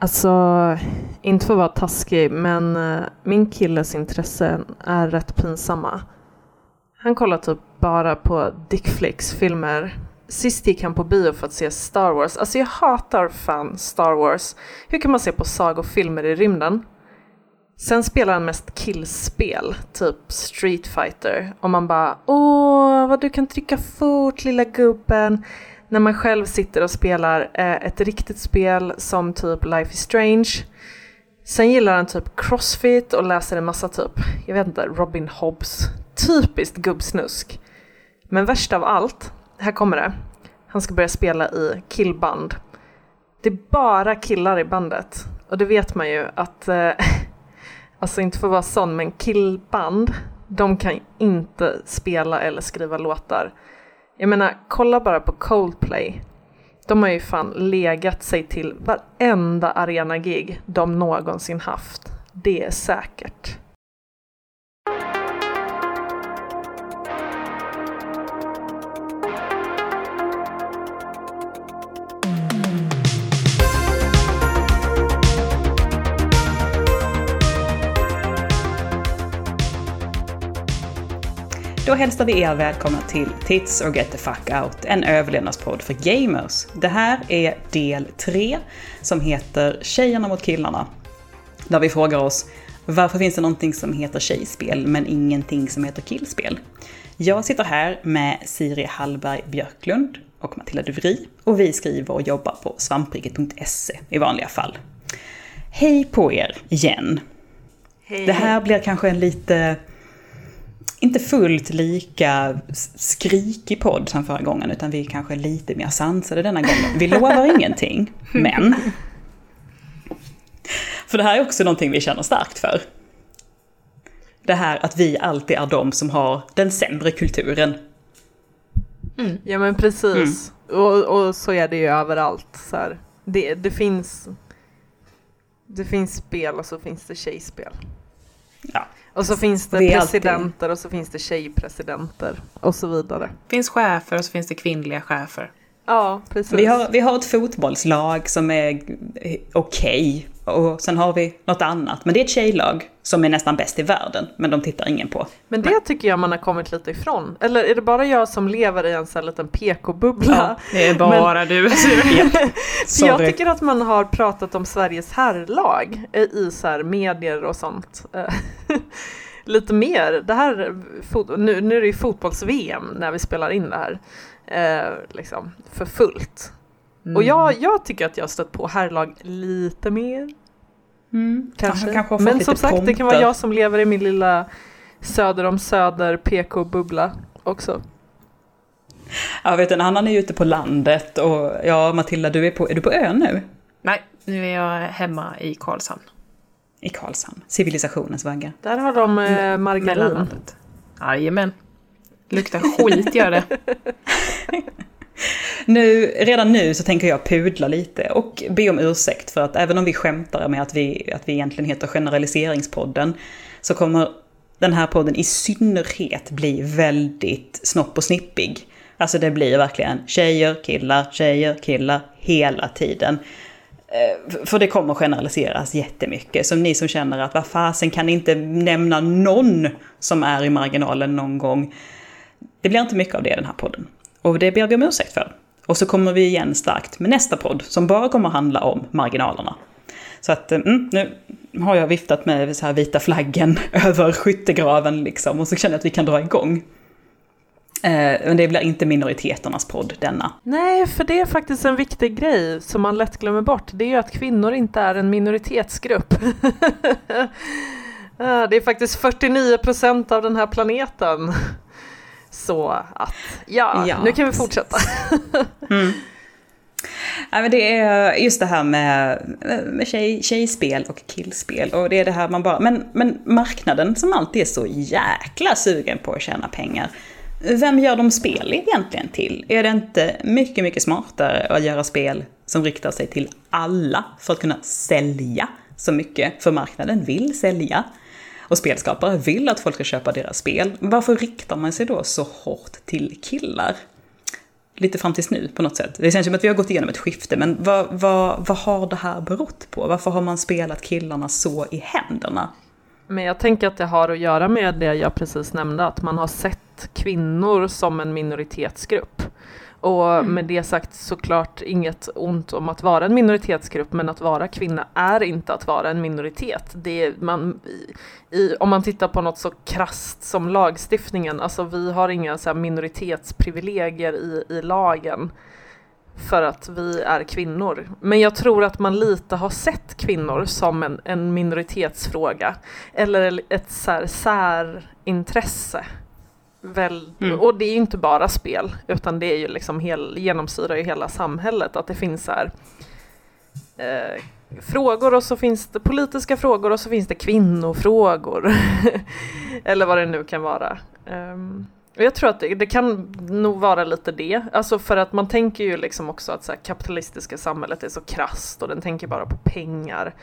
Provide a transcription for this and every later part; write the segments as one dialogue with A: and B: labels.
A: Alltså, inte för att vara taskig, men eh, min killes intressen är rätt pinsamma. Han kollar typ bara på Dickflix-filmer. Sist gick han på bio för att se Star Wars. Alltså jag hatar fan Star Wars. Hur kan man se på sagofilmer i rymden? Sen spelar han mest killspel, typ Street Fighter. Och man bara åh, vad du kan trycka fort lilla gubben. När man själv sitter och spelar eh, ett riktigt spel som typ Life is Strange. Sen gillar han typ Crossfit och läser en massa typ, jag vet inte, Robin Hobbs. Typiskt gubbsnusk. Men värst av allt, här kommer det. Han ska börja spela i killband. Det är bara killar i bandet. Och det vet man ju att eh, alltså inte för att vara sån, men killband, de kan inte spela eller skriva låtar. Jag menar, kolla bara på Coldplay. De har ju fan legat sig till varenda arena-gig de någonsin haft. Det är säkert.
B: Då hälsar vi er välkomna till Tits och Get the Fuck Out, en överlevnadspodd för gamers. Det här är del 3 som heter Tjejerna mot killarna. Där vi frågar oss varför finns det någonting som heter tjejspel men ingenting som heter killspel? Jag sitter här med Siri Hallberg Björklund och Matilda Duvri och vi skriver och jobbar på svampriket.se i vanliga fall. Hej på er igen! Hej. Det här blir kanske en lite inte fullt lika skrikig podd som förra gången, utan vi är kanske lite mer sansade denna gången. Vi lovar ingenting, men... För det här är också någonting vi känner starkt för. Det här att vi alltid är de som har den sämre kulturen.
A: Mm. Ja men precis. Mm. Och, och, så är det ju överallt. Så här. Det, det, finns, det finns spel och så finns det tjejspel.
B: Ja.
A: Och så finns det, det presidenter alltid... och så finns det tjejpresidenter och så vidare.
C: Det finns chefer och så finns det kvinnliga chefer.
A: Ja, precis.
B: Vi har, vi har ett fotbollslag som är okej. Okay. Och sen har vi något annat. Men det är ett tjejlag som är nästan bäst i världen. Men de tittar ingen på.
A: Men det tycker jag man har kommit lite ifrån. Eller är det bara jag som lever i en sån här liten PK-bubbla? Ja,
C: det är bara men... du.
A: jag tycker att man har pratat om Sveriges herrlag i så här medier och sånt. lite mer. Det här, nu, nu är det ju fotbolls-VM när vi spelar in det här eh, liksom, för fullt. Mm. Och jag, jag tycker att jag har stött på herrlag lite mer.
B: Mm.
A: Kanske. kanske Men som sagt, det kan vara jag som lever i min lilla söder om söder PK-bubbla också.
B: Jag vet en annan är ute på landet och ja, Matilda, du är på, är du på ön nu?
C: Nej, nu är jag hemma i Karlshamn.
B: I Karlshamn, civilisationens vagga.
A: Där har de eh, margarin.
C: Jajamän. Luktar skit gör det.
B: nu, redan nu så tänker jag pudla lite och be om ursäkt för att även om vi skämtar med att vi, att vi egentligen heter Generaliseringspodden så kommer den här podden i synnerhet bli väldigt snopp och snippig. Alltså det blir verkligen tjejer, killar, tjejer, killar hela tiden. Eh, för det kommer generaliseras jättemycket. Så ni som känner att vad fasen kan ni inte nämna någon som är i marginalen någon gång. Det blir inte mycket av det i den här podden. Och det ber vi om ursäkt för. Och så kommer vi igen starkt med nästa podd som bara kommer handla om marginalerna. Så att eh, mm, nu har jag viftat med så här vita flaggen över skyttegraven liksom och så känner jag att vi kan dra igång. Eh, men det blir inte minoriteternas podd denna.
A: Nej, för det är faktiskt en viktig grej som man lätt glömmer bort. Det är ju att kvinnor inte är en minoritetsgrupp. Ah, det är faktiskt 49 procent av den här planeten. Så att, ja, ja. nu kan vi fortsätta.
B: mm. Ja, men det är just det här med, med tjej, tjejspel och killspel. Och det är det här man bara, men, men marknaden som alltid är så jäkla sugen på att tjäna pengar. Vem gör de spel egentligen till? Är det inte mycket, mycket smartare att göra spel som riktar sig till alla för att kunna sälja så mycket? För marknaden vill sälja. Och spelskapare vill att folk ska köpa deras spel. Varför riktar man sig då så hårt till killar? lite fram tills nu på något sätt. Det känns som att vi har gått igenom ett skifte, men vad, vad, vad har det här berott på? Varför har man spelat killarna så i händerna?
A: Men jag tänker att det har att göra med det jag precis nämnde, att man har sett kvinnor som en minoritetsgrupp. Och mm. med det sagt såklart inget ont om att vara en minoritetsgrupp, men att vara kvinna är inte att vara en minoritet. Det är man, i, om man tittar på något så krast som lagstiftningen, alltså vi har inga så minoritetsprivilegier i, i lagen för att vi är kvinnor. Men jag tror att man lite har sett kvinnor som en, en minoritetsfråga eller ett särintresse. Väl, mm. Och det är ju inte bara spel, utan det är ju liksom hel, genomsyrar ju hela samhället att det finns så här, eh, frågor och så finns det politiska frågor och så finns det kvinnofrågor. Eller vad det nu kan vara. Um, och jag tror att det, det, kan nog vara lite det, alltså för att man tänker ju liksom också att så här, kapitalistiska samhället är så krast och den tänker bara på pengar.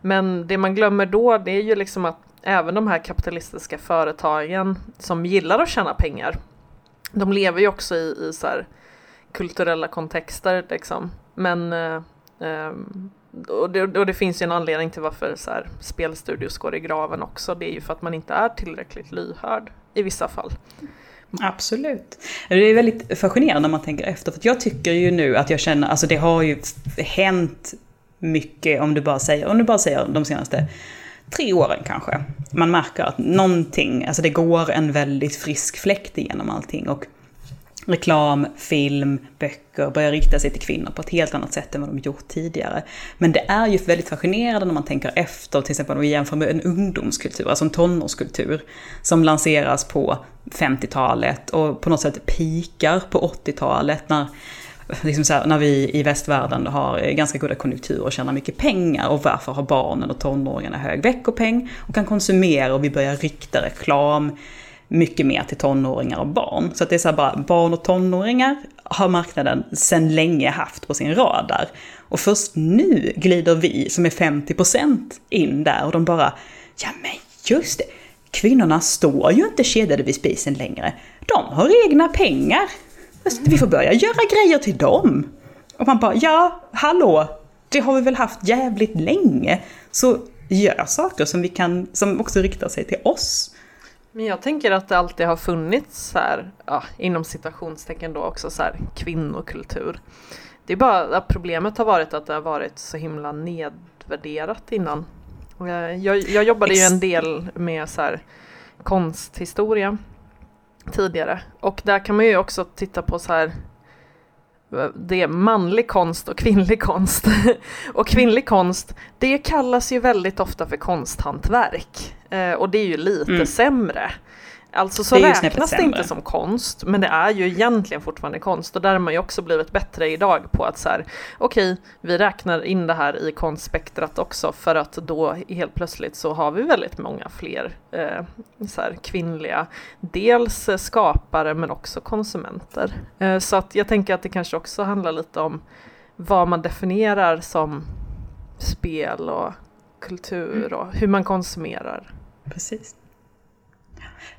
A: Men det man glömmer då det är ju liksom att även de här kapitalistiska företagen som gillar att tjäna pengar, de lever ju också i, i så här, kulturella kontexter liksom. Men eh, ehm, och det, och det, finns ju en anledning till varför så här, spelstudios går i graven också. Det är ju för att man inte är tillräckligt lyhörd i vissa fall.
B: Absolut. Det är väldigt fascinerande när man tänker efter. För jag tycker ju nu att jag känner, alltså det har ju hänt mycket om du bara säger, om du bara säger de senaste tre åren kanske. Man märker att någonting, alltså det går en väldigt frisk fläkt igenom allting. Och reklam, film, böcker börjar rikta sig till kvinnor på ett helt annat sätt än vad de gjort tidigare. Men det är ju väldigt fascinerande när man tänker efter, till exempel om vi jämför med en ungdomskultur, alltså en tonårskultur, som lanseras på 50-talet och på något sätt pikar på 80-talet när liksom här, när vi i västvärlden har eh, ganska goda konjunkturer och tjänar mycket pengar och varför har barnen och tonåringarna hög veckopeng och kan konsumera och vi börjar rikta reklam mycket mer till tonåringar och barn. Så att det är så här bara, barn och tonåringar har marknaden sedan länge haft på sin radar. Och först nu glider vi, som är 50% in där och de bara, ja men just det, kvinnorna står ju inte kedjade vid spisen längre. De har egna pengar. Vi får börja göra grejer till dem. Och man bara, ja, hallå, det har vi väl haft jävligt länge. Så gör saker som vi kan, som också riktar sig till oss.
A: Men jag tänker att det alltid har funnits så här, ja, inom citationstecken då också så här kvinnokultur. Det är bara att problemet har varit att det har varit så himla nedvärderat innan. Jag, jag, jag jobbade ju en del med så här konsthistoria tidigare och där kan man ju också titta på så här det är manlig konst och kvinnlig konst. och kvinnlig konst, det kallas ju väldigt ofta för konsthantverk. Eh, och det är ju lite mm. sämre. Alltså så det räknas det inte som konst, men det är ju egentligen fortfarande konst och där har man ju också blivit bättre idag på att så här, okej, okay, vi räknar in det här i konstspektrat också för att då helt plötsligt så har vi väldigt många fler eh, så här, kvinnliga, dels skapare men också konsumenter. Eh, så att jag tänker att det kanske också handlar lite om vad man definierar som spel och kultur och hur man konsumerar.
B: Precis.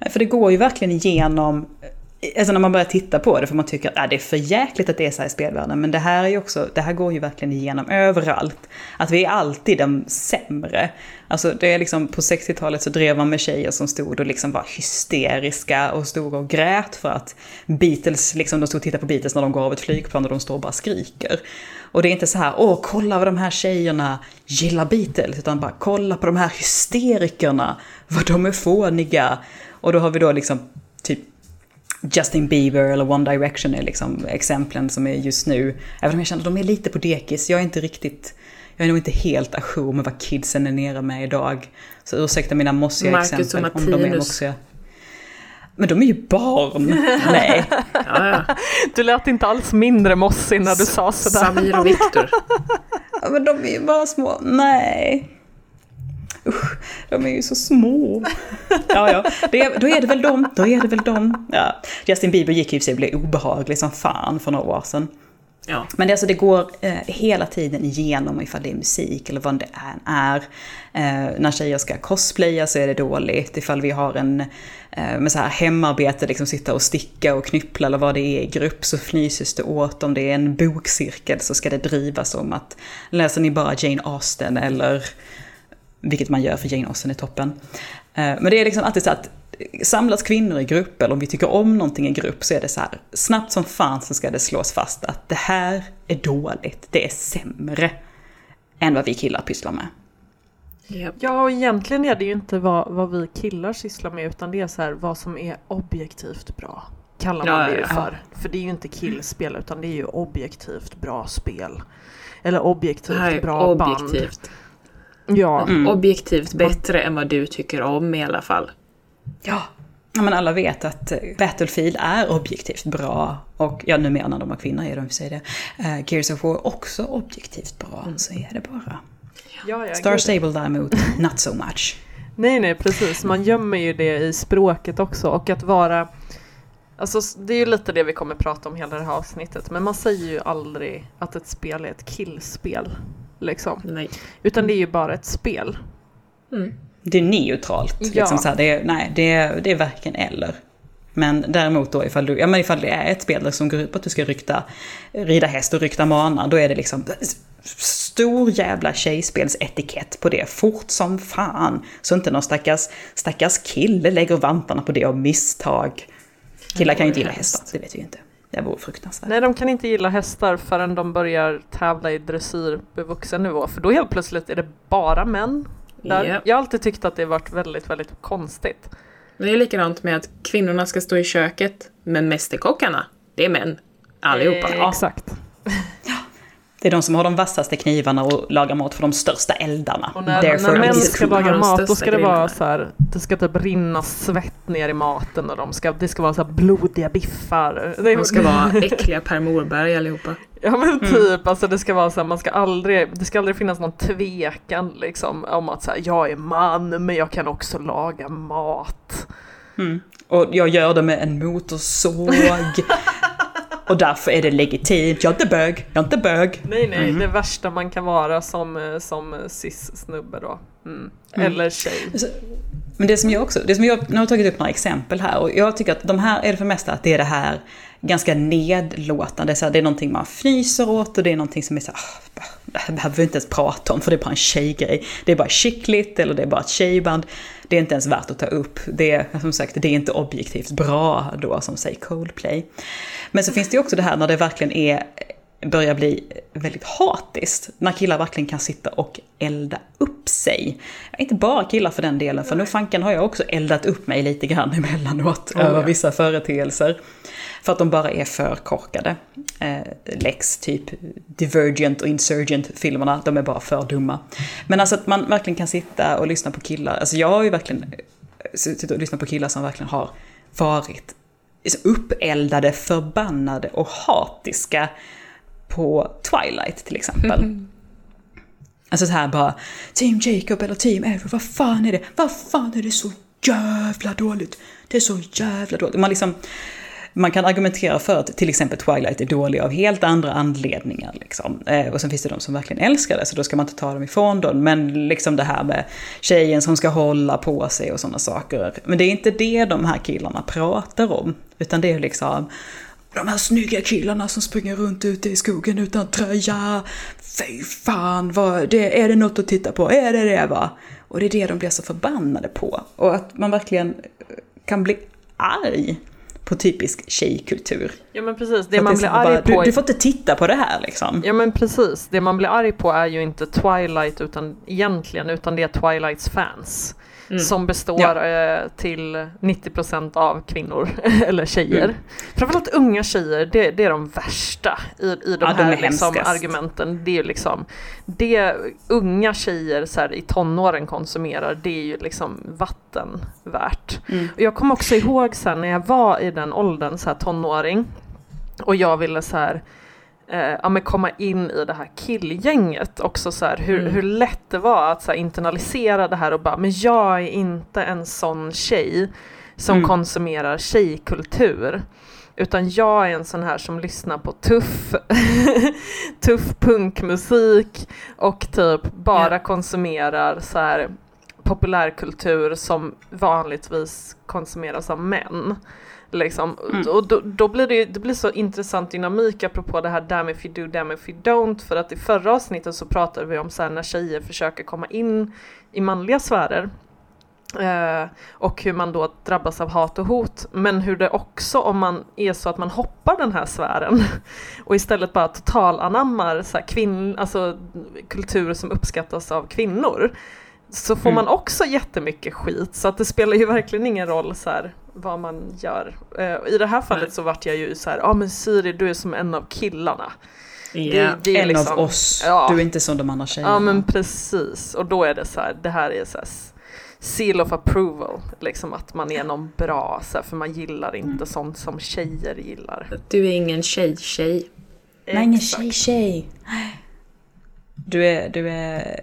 B: För det går ju verkligen igenom, eh, alltså när man börjar titta på det, för man tycker att äh, det är för jäkligt att det är så här i spelvärlden. Men det här, är ju också, det här går ju verkligen igenom överallt. Att vi är alltid de sämre. Alltså det är liksom, på 60-talet så drev man med tjejer som stod och liksom var hysteriska och stod och grät för att Beatles, liksom de stod och tittade på Beatles när de går av ett flygplan och de står och bara skriker. Och det är inte så här, åh, kolla vad de här tjejerna gillar Beatles, utan bara kolla på de här hysterikerna, vad de är fåniga. Och då har vi då liksom typ Justin Bieber eller One Direction är liksom exemplen som är just nu. Även om jag känner att de är lite på dekis, jag är inte riktigt, jag är nog inte helt ajour med vad kidsen är nere med idag. Så ursäkta mina mossiga Marcus exempel om de är mossiga. Men de är ju barn. Nej. Ja,
A: ja. Du lät inte alls mindre mossig när du sa sådär.
C: Samir och Viktor.
B: Ja, men de är ju bara små. Nej. Usch, de är ju så små. Ja, ja, det, då är det väl de, då är det väl de. Ja. Justin Bieber gick ju i sig och blev obehaglig som fan för några år sedan.
C: Ja.
B: Men det, alltså, det går eh, hela tiden igenom ifall det är musik eller vad det än är. Eh, när tjejer ska cosplaya så är det dåligt. Ifall vi har en eh, med så här hemarbete, liksom sitta och sticka och knyppla eller vad det är i grupp så fnyses det åt. Om det är en bokcirkel så ska det drivas om att läser ni bara Jane Austen eller vilket man gör för Jane Austen är toppen. Eh, men det är liksom alltid så att samlas kvinnor i grupp eller om vi tycker om någonting i grupp så är det så här, snabbt som fan så ska det slås fast att det här är dåligt, det är sämre än vad vi killar pysslar med.
A: Ja, och egentligen är det ju inte vad, vad vi killar sysslar med utan det är så här vad som är objektivt bra. Kallar man
C: Ja,
A: det ju
C: ja.
A: för. För det är ju inte killspel utan det är ju objektivt bra spel. Eller objektivt bra band. Ja,
B: Mm.
C: Objektivt bättre än vad du tycker om i alla fall.
B: Ja. ja, men alla vet att eh, Battlefield är objektivt bra. Och ja, numera när de har kvinnor är de för sig det. Uh, Gears of War också objektivt bra, så är det bara.
A: ja, ja
B: Star
A: gud.
B: Stable däremot, not so much.
A: Nej, nej, precis. Man gömmer ju det i språket också och att vara Alltså det är ju lite det vi kommer prata om hela det här avsnittet men man säger ju aldrig att ett spel är ett killspel. Liksom.
C: Nej.
A: Utan det är ju bara ett spel.
C: Mm.
B: Det är neutralt.
A: Ja.
B: Liksom så här, det är, nej, det är, det är varken eller. Men däremot då ifall, du, ja, men ifall det är ett spel som går ut på att du ska rykta, rida häst och rykta manar, då är det liksom stor jävla tjejspelsetikett på det, fort som fan. Så inte någon stackars, stackars kille lägger vantarna på det av misstag. Killar kan ju inte gilla hästar, det vet vi ju inte. Det vore fruktansvärt.
A: Nej, de kan inte gilla hästar förrän de börjar tävla i dressyr på vuxen nivå. För då helt plötsligt är det bara män. Där.
C: Japp.
A: Jag har alltid tyckt att det varit väldigt, väldigt konstigt.
C: Men det är likadant med att kvinnorna ska stå i köket, men mästerkockarna, det är män. Allihopa.
A: Eh,
B: Ja.
A: Exakt.
B: Det är de som har de vassaste knivarna och lagar mat för de största eldarna.
A: Och när,
B: Therefore
A: när män ska laga mat då ska det vara så här, det ska typ rinna svett ner i maten och de ska, det ska vara så här blodiga biffar. Det,
C: De ska vara äckliga Per Morberg allihopa.
A: Ja men typ, alltså det ska vara så här, man ska aldrig, det ska aldrig finnas någon tvekan liksom om att så här, jag är man men jag kan också laga mat.
B: Mm. Och jag gör det med en motorsåg. och därför är det legitimt. Jag är inte bög, jag är inte bög.
A: Nej nej,
B: Mhm.
A: det värsta man kan vara som, eh, som cis-snubbe då. Mm. Eller tjej.
B: Men det som jag också, det som jag, nu har jag tagit upp några exempel här och jag tycker att de här är det för mesta att det är det här ganska nedlåtande, så här, det är någonting man fnyser åt och det är någonting som är så ah, här, det här behöver vi inte ens prata om för det är bara en tjejgrej. Det är bara skickligt eller det är bara ett tjejband. Det är inte ens värt att ta upp. Det är som sagt, det är inte objektivt bra då som säger Coldplay. Men så finns det ju också det här när det verkligen är börjar bli väldigt hatiskt. När killar verkligen kan sitta och elda upp sig. Inte bara killar för den delen, för nu fanken har jag också eldat upp mig lite grann emellanåt
C: Oh,
B: över
C: ja.
B: vissa företeelser. För att de bara är för korkade. Eh, Lex, typ Divergent och Insurgent-filmerna, de är bara för dumma. Men alltså att man verkligen kan sitta och lyssna på killar. Alltså jag har ju verkligen eh, suttit och lyssnat på killar som verkligen har varit uppeldade, förbannade och hatiska på Twilight till exempel. Alltså så här bara, Team Jacob eller Team Ever, vad fan är det? Vad fan är det så jävla dåligt? Det är så jävla dåligt. Man liksom, man kan argumentera för att till exempel Twilight är dålig av helt andra anledningar. Liksom. Eh, och sen finns det de som verkligen älskar det, så då ska man inte ta dem ifrån dem. Men liksom det här med tjejen som ska hålla på sig och sådana saker. Men det är inte det de här killarna pratar om. Utan det är liksom de här snygga killarna som springer runt ute i skogen utan tröja. Fy fan, vad, det, är det något att titta på? Är det det va? Och det är det de blir så förbannade på. Och att man verkligen kan bli arg på typisk tjejkultur.
A: Ja men precis, det
B: att
A: man
B: är
A: blir arg
B: bara,
A: på
B: Du, du får inte titta på det här liksom.
A: Ja men precis, det man blir arg på är ju inte Twilight utan egentligen utan det är Twilights fans.
C: Mm.
A: Som består eh, till 90% av kvinnor, eller tjejer.
B: Mm.
A: Framförallt unga tjejer, det, det är de värsta i, i de
B: Ja, de
A: här
B: är
A: liksom, argumenten. Det är liksom, det unga tjejer så här, i tonåren konsumerar, det är ju liksom vatten värt.
B: Mm.
A: Och jag kommer också ihåg sen när jag var i den åldern, så här tonåring, och jag ville så här eh, ja, men komma in i det här killgänget också så här, hur,
C: Mm.
A: hur lätt det var att så här, internalisera det här och bara men jag är inte en sån tjej som
B: Mm.
A: konsumerar tjejkultur. Utan jag är en sån här som lyssnar på tuff, tuff punkmusik och typ bara
C: Ja.
A: konsumerar så här populärkultur som vanligtvis konsumeras av män. Liksom.
B: Mm.
A: Och då, då blir det, det blir så intressant dynamik apropå det här damn if you do, damn if you don't. För att i förra avsnittet så pratade vi om så här när tjejer försöker komma in i manliga sfärer. Eh, och hur man då drabbas av hat och hot. Men hur det också om man är så att man hoppar den här sfären och istället bara totalanammar så här kvinn, alltså, kultur som uppskattas av kvinnor. Så får
B: Mm.
A: man också jättemycket skit så att det spelar ju verkligen ingen roll så här, vad man gör. Eh, I det här fallet
C: Nej.
A: så vart jag ju så här, ja ah, men Siri du är som en av killarna.
C: Ja.
A: Det, det är
B: En
A: liksom,
B: av oss.
A: Ja.
B: Du är inte som de andra tjejerna.
A: Ja men precis, och då är det så här, det här är så här seal of approval, liksom att man är någon bra, så här, för man gillar inte sånt som tjejer gillar.
C: Du är ingen tjej-tjej.
B: Nej, ingen
A: Exakt.
B: tjej, tjej. Du är, du är...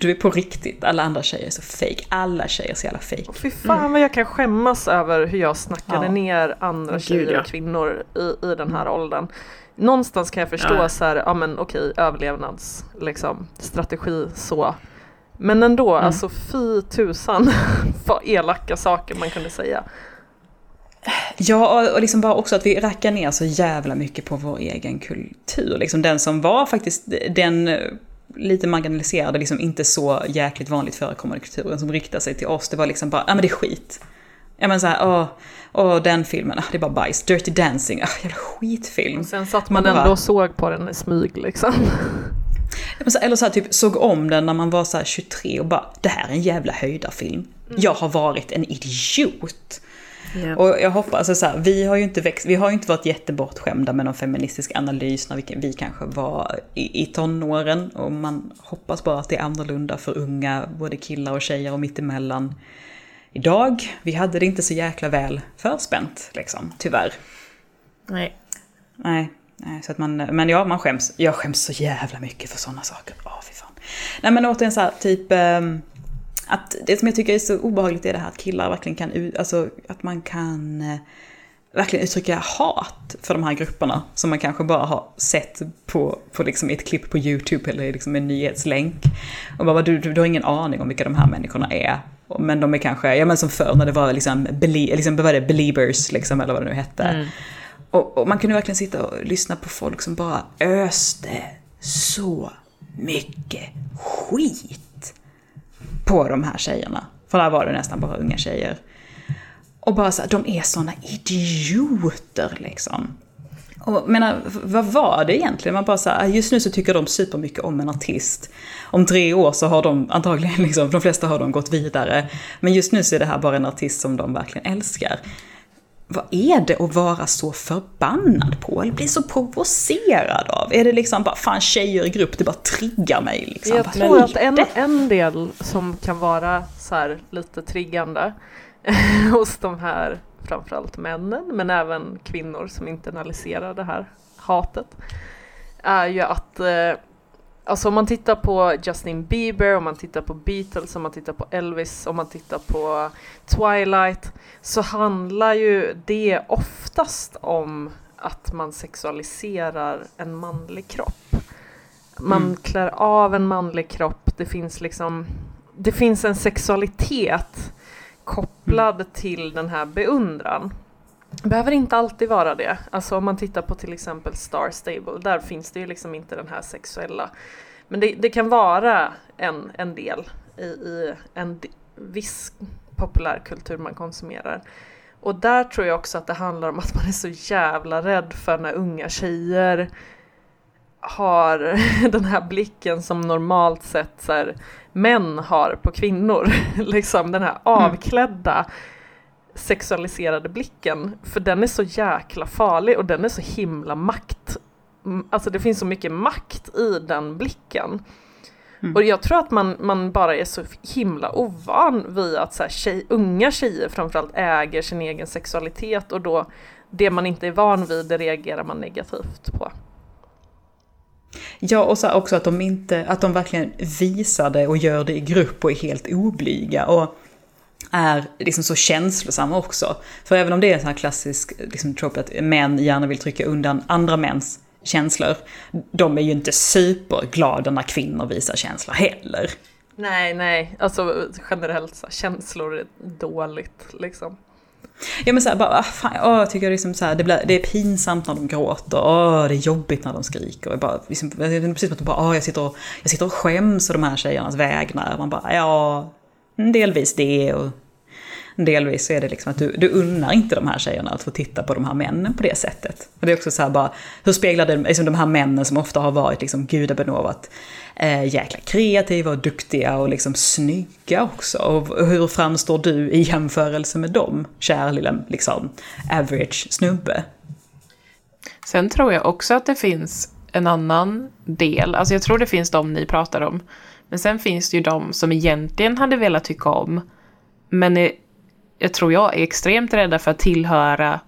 B: Du är på riktigt. Alla andra tjejer är så fake. Alla tjejer är så jävla fake.
A: Och fy fan vad jag kan skämmas över hur jag snackade
B: Ja.
A: ner andra
C: gud,
A: tjejer
C: ja.
A: och kvinnor i, i den här åldern. Någonstans kan jag förstå
C: Ja.
A: så här, ja men okej, överlevnads, liksom, strategi så. Men ändå,
B: Mm.
A: alltså fy tusan vad elaka saker man kunde säga.
B: Ja, och- liksom bara också att vi rackar ner så jävla mycket på vår egen kultur. Liksom den som var faktiskt den lite marginaliserade, liksom inte så jäkligt vanligt förekommande kulturen som riktar sig till oss. Det var liksom bara, ja men det är skit. Ja men såhär, åh, åh den filmen, ah, det är bara bajs. Dirty Dancing, ah, jävla skitfilm.
A: Och sen satt man
B: Man bara-
A: ändå och såg på den i smyg liksom.
B: Ja, så- Eller så här, typ såg om den när man var så här 23 och bara, det här är en jävla höjdarfilm. Jag har varit en idiot.
C: Ja.
B: Och jag hoppas, alltså så här, vi har ju inte växt, vi har ju inte varit jättebortskämda med någon feministisk analys när vi, vi kanske var i, i tonåren. Och man hoppas bara att det är annorlunda för unga, både killar och tjejer och mittemellan. Idag, vi hade det inte så jäkla väl förspänt, liksom, tyvärr.
C: Nej.
B: Nej, nej så att man, men ja, man skäms. Jag skäms så jävla mycket för sådana saker. Åh, fy fan. Nej men återigen så här, typ... ehm, att det som jag tycker är så obehagligt är det här att killar verkligen kan, alltså att man kan eh, verkligen uttrycka hat för de här grupperna som man kanske bara har sett på, på liksom ett klipp på YouTube eller liksom en nyhetslänk. Och bara, du, du, du har ingen aning om vilka de här människorna är. Men de är kanske, ja men som förr när det var liksom, belie, liksom vad var det, believers liksom, eller vad det nu hette.
C: Mm.
B: Och, och man kunde verkligen sitta och lyssna på folk som bara öste så mycket skit på de här tjejerna. För där var det nästan bara unga tjejer. Och bara så här, de är såna idioter liksom. Och menar, vad var det egentligen? Man bara så här, just nu så tycker de supermycket om en artist. Om tre år så har de antagligen, liksom, de flesta har de gått vidare. Men just nu så är det här bara en artist som de verkligen älskar. Vad är det att vara så förbannad på? Eller bli så provocerad av? Är det liksom bara, fan tjejer i grupp, det bara triggar mig liksom.
A: Jag tror att en, en del som kan vara så här lite triggande hos de här framförallt männen men även kvinnor som internaliserar det här hatet är ju att eh, Alltså om man tittar på Justin Bieber, om man tittar på Beatles, om man tittar på Elvis, om man tittar på Twilight så handlar ju det oftast om att man sexualiserar en manlig kropp. Man
B: Mm.
A: klär av en manlig kropp, det finns liksom det finns en sexualitet kopplad till den här beundran. Behöver inte alltid vara det. Alltså om man tittar på till exempel Star Stable, där finns det ju liksom inte den här sexuella. Men det, det kan vara en, en del i, i en viss populärkultur man konsumerar. Och där tror jag också att det handlar om att man är så jävla rädd för när unga tjejer har den här blicken som normalt sett så här, män har på kvinnor. liksom den här avklädda sexualiserade blicken. För den är så jäkla farlig och den är så himla makt. mm, Alltså det finns så mycket makt i den blicken.
B: Mm.
A: Och jag tror att man, man bara är så himla ovan vid att så här, tjej, unga tjejer framförallt äger sin egen sexualitet och då det man inte är van vid det reagerar man negativt på.
B: Ja, och så också att de, inte, att de verkligen visar det och gör det i grupp och är helt oblyga. Och är liksom så känslosamma också. För även om det är en sån här klassisk liksom, trope att män gärna vill trycka undan andra mäns känslor, de är ju inte superglada när kvinnor visar känslor heller.
A: Nej, nej, alltså generellt så här, känslor är dåligt liksom.
B: Ja men såhär bara, ah, fan, åh, jag tycker liksom så här, det, blir, det är pinsamt när de gråter, åh, det är jobbigt när de skriker. Och bara, liksom, det är precis som att de bara, åh, jag sitter, och, jag sitter och skäms för de här tjejernas vägnar. Man bara, ja, Mm, delvis det och delvis så är det liksom att du, du unnar inte de här tjejerna att få titta på de här männen på det sättet. Och det är också så här bara, hur speglar det liksom de här männen som ofta har varit liksom gudabenåvat eh, jäkla kreativa och duktiga och liksom snygga också. Och hur framstår du i jämförelse med dem, kär lilla liksom average snubbe?
C: Sen tror jag också att det finns en annan del, alltså jag tror det finns de ni pratar om. Men sen finns det ju de som egentligen hade velat tycka om, men är, jag tror jag är extremt rädda för att tillhöra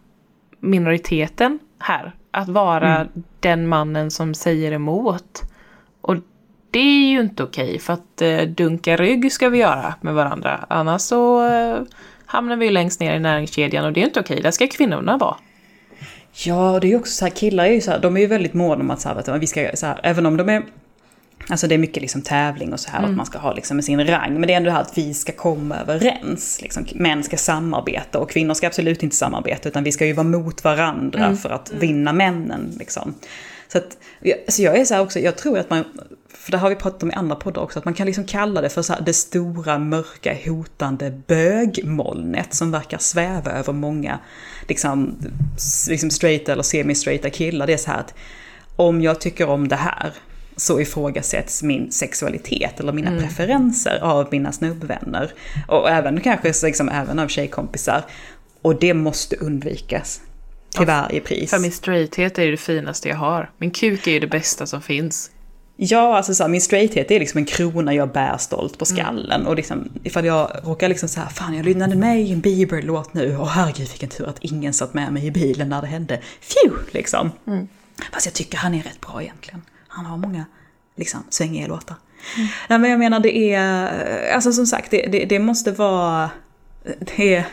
C: minoriteten här. Att vara mm. den mannen som säger emot. Och det är ju inte okej, för att eh, dunka rygg ska vi göra med varandra. Annars så eh, hamnar vi ju längst ner i näringskedjan och det är inte okej, där ska kvinnorna vara.
B: Ja, det är ju också så här, killar är ju så här, de är ju väldigt måna om att så här, vi ska, så här, även om de är Alltså det är mycket liksom tävling och så här, mm. att man ska ha liksom sin rang. Men det är ändå det här att vi ska komma överens. Liksom, män ska samarbeta och kvinnor ska absolut inte samarbeta. Utan vi ska ju vara mot varandra mm. för att mm. vinna männen. Liksom. Så att, alltså jag är så här också, jag tror att man, för det har vi pratat om i andra poddar också, att man kan liksom kalla det för så det stora, mörka, hotande bögmolnet som verkar sväva över många liksom, liksom straighta eller semi-straighta killar. Det är så här att om jag tycker om det här så ifrågasätts min sexualitet eller mina mm. preferenser av mina snubbvänner. Och även kanske liksom, även av tjejkompisar. Och det måste undvikas. Till ja, varje pris.
C: För min straighthet är ju det finaste jag har. Min kuk är ju det bästa som finns.
B: Ja, alltså så här, min straighthet är liksom en krona jag bär stolt på mm. skallen. Mm. Och liksom, ifall jag råkar liksom så här, fan jag lyssnade med i en Bieber-låt nu, och herregud vilken tur att ingen satt med mig i bilen när det hände. Phew, liksom. Mm. Fast jag tycker han är rätt bra egentligen. Han har många liksom, svängiga låtar. Mm. Nej, men jag menar det är, alltså som sagt, det, det, det måste vara, det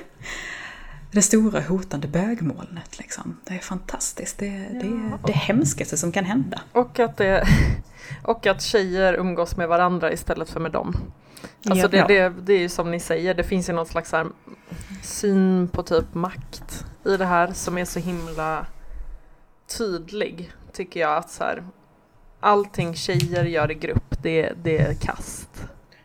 B: det stora hotande bögmolnet liksom. Det är fantastiskt. Det, ja. det är det hemskaste som kan hända.
A: Och att, det, och att tjejer umgås med varandra istället för med dem. Alltså det, det, det är ju som ni säger, det finns ju någon slags här syn på typ makt i det här som är så himla tydlig tycker jag. att så här, allting tjejer gör i grupp, det, det är kast.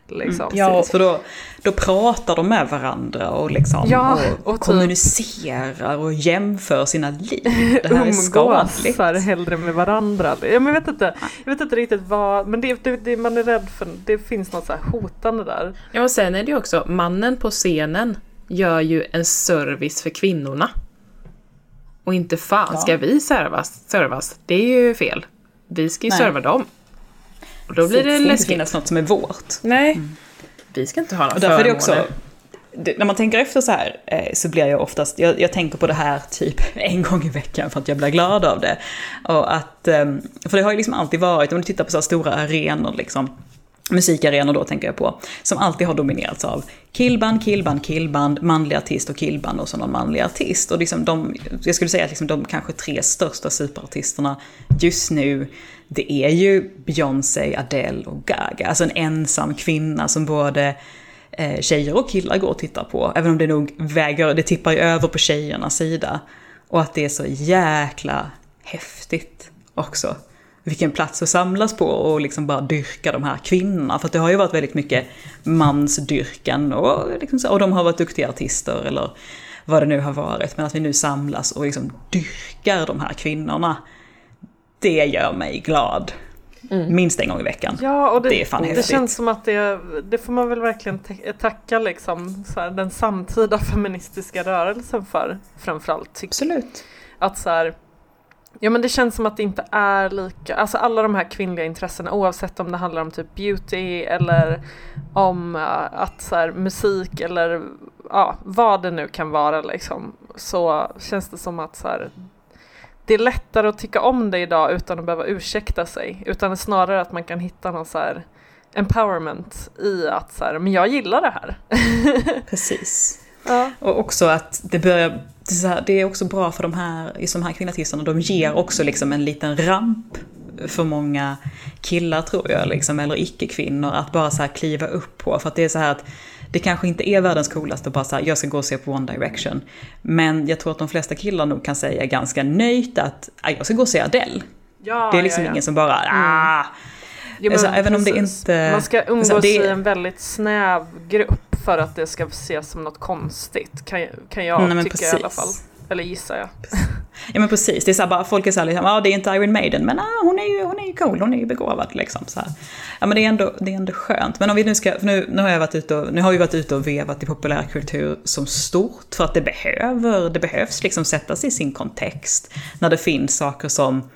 A: Liksom.
B: Mm, ja, för då, då pratar de med varandra och, liksom, ja, och, och typ, kommunicerar och jämför sina liv.
A: Det här är skadligt. hellre med varandra. Jag, men vet inte, jag vet inte riktigt vad, men det, det, det, man är rädd för, det finns något så här hotande där.
C: Ja, och sen är det ju också, mannen på scenen gör ju en service för kvinnorna. Och inte fan ja. ska vi servas, servas, det är ju fel. Vi ska ju Nej. serva dem.
B: Och då blir det, det läskigt. Det ska finnas något som är vårt.
C: Nej. Mm. Vi ska inte ha några
B: och därför förmåner. Är det också, det, när man tänker efter så här eh, så blir jag oftast, jag, jag, tänker på det här typ en gång i veckan för att jag blir glad av det. Och att, eh, för det har ju liksom alltid varit, om du tittar på så här stora arenor liksom, musikarenor då tänker jag på, som alltid har dominerats av killband, killband, killband, manlig artist och killband och så någon manlig artist. Och liksom de, jag skulle säga att liksom de kanske tre största superartisterna just nu, det är ju Beyoncé, Adele och Gaga. Alltså en ensam kvinna som både eh, tjejer och killar går och tittar på. Även om det nog väger, det tippar ju över på tjejernas sida. Och att det är så jäkla häftigt också vilken plats att samlas på och liksom bara dyrka de här kvinnorna. För det har ju varit väldigt mycket mansdyrkan och, liksom så, och de har varit duktiga artister eller vad det nu har varit. Men att vi nu samlas och liksom dyrkar de här kvinnorna, det gör mig glad. Mm. Minst en gång i veckan.
A: Ja, och det, det är fan häftigt. Det känns som att det, det får man väl verkligen tacka liksom, så här, den samtida feministiska rörelsen för framförallt.
B: Absolut.
A: Att så här, Ja men det känns som att det inte är lika, alltså alla de här kvinnliga intressena oavsett om det handlar om typ beauty eller om uh, att så här, musik eller ja, vad det nu kan vara liksom så känns det som att så här, det är lättare att tycka om det idag utan att behöva ursäkta sig utan snarare att man kan hitta någon så här empowerment i att så här, men jag gillar det här.
B: Precis.
A: Ja.
B: Och också att det börjar, det är, så här, det är också bra för de här, just de här kvinnoartisterna, de ger också liksom en liten ramp för många killar tror jag, liksom, eller icke-kvinnor, att bara så kliva upp på. För att det är så här att det kanske inte är världens coolaste att bara säga jag ska gå och se på One Direction. Men jag tror att de flesta killar nog kan säga ganska nöjt att "Ah, jag ska gå och se Adele.
A: Ja,
B: det är liksom
A: ja, ja.
B: ingen som bara ah,
A: Jo,
B: Alltså, även om det inte-
A: Man ska umgås
B: alltså, det-
A: i en väldigt snäv grupp för att det ska ses som något konstigt. Kan, kan jag
B: Nej,
A: tycka i
B: precis.
A: alla fall. Eller gissar jag.
B: Ja men precis, det är så här, bara, folk är såhär liksom, ja det är inte Iron Maiden, men ah, hon, är ju, hon är ju cool, hon är ju begåvad liksom. Så här. Ja men det är, ändå, det är ändå skönt. Men om vi nu ska, för nu, nu, har jag varit ute och, nu har vi varit ute och vevat i populärkultur som stort, för att det behöver, det behövs liksom sättas i sin kontext. När det finns saker som,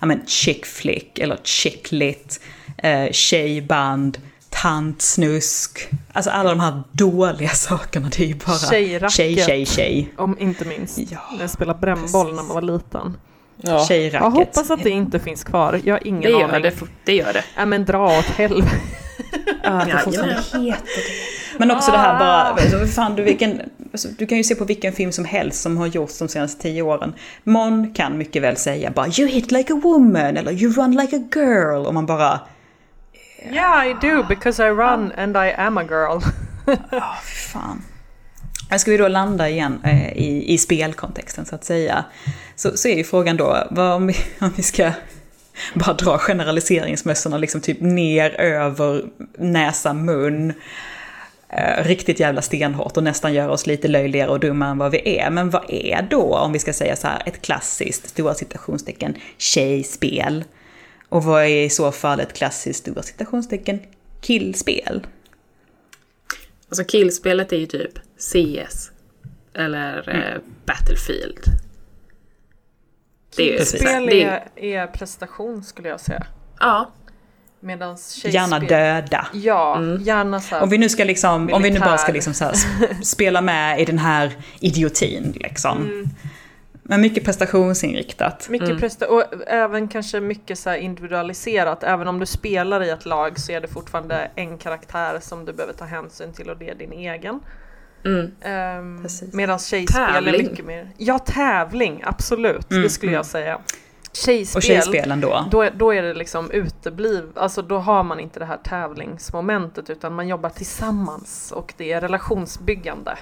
B: ja men chick flick, eller chick lit, eh, tjejband, tantsnusk. Alltså alla de här dåliga sakerna, det är ju bara
A: Tjejracket.
B: tjej, tjej, tjej.
A: Om inte minst.
B: Ja,
A: när jag spelade brännboll när man var liten.
C: Ja,
B: Tjejracket.
A: Jag hoppas att det inte finns kvar. Jag har ingen
C: det gör
A: aning.
C: det. Det gör det.
A: Ja men dra åt helvete.
B: Ja, det
C: Ja,
B: fortfarande
C: ja.
B: heter det. Men också det här bara, alltså, fan, du, vilken, alltså, du kan ju se på vilken film som helst som har gjorts de senaste tio åren. Mon kan mycket väl säga bara “You hit like a woman” eller “You run like a girl” och man bara
A: Yeah I do because I run and I am a girl.
B: “Ah, fan”. Här ska vi då landa igen eh, i, i spelkontexten så att säga. Så, så är ju frågan då, vad, om, vi, om vi ska bara dra generaliseringsmössorna liksom typ ner över näsa, mun. Eh, riktigt jävla stenhårt och nästan göra oss lite löjligare och dummare än vad vi är. Men vad är då, om vi ska säga så här, ett klassiskt, stora citationstecken, tjejspel? Och vad är i så fall ett klassiskt, stora citationstecken, killspel?
C: Alltså killspelet är ju typ CS. Eller eh, Battlefield. Det är.
A: Spel är, är prestation skulle jag säga.
C: Ja,
A: Medan tjejspel...
B: Gärna döda.
A: Ja, gärna så.
B: Om vi nu ska liksom, om vi nu bara ska
A: Militär.
B: liksom så spela med i den här idiotin liksom. Men mycket prestationsinriktat.
A: Mycket
C: Mm.
A: presta- och även kanske mycket så här individualiserat. Även om du spelar i ett lag så är det fortfarande en karaktär som du behöver ta hänsyn till och det är din egen.
C: mm.
A: Um,
B: Precis.
A: Medan tjejspel är mycket mer... Ja, tävling, absolut.
B: Mm,
A: det skulle jag
B: mm.
A: säga. Tjejspel,
B: Och tjejspelen då.
A: Då, är- då är det liksom utebliv, alltså då har man inte det här tävlingsmomentet utan man jobbar tillsammans och det är relationsbyggande.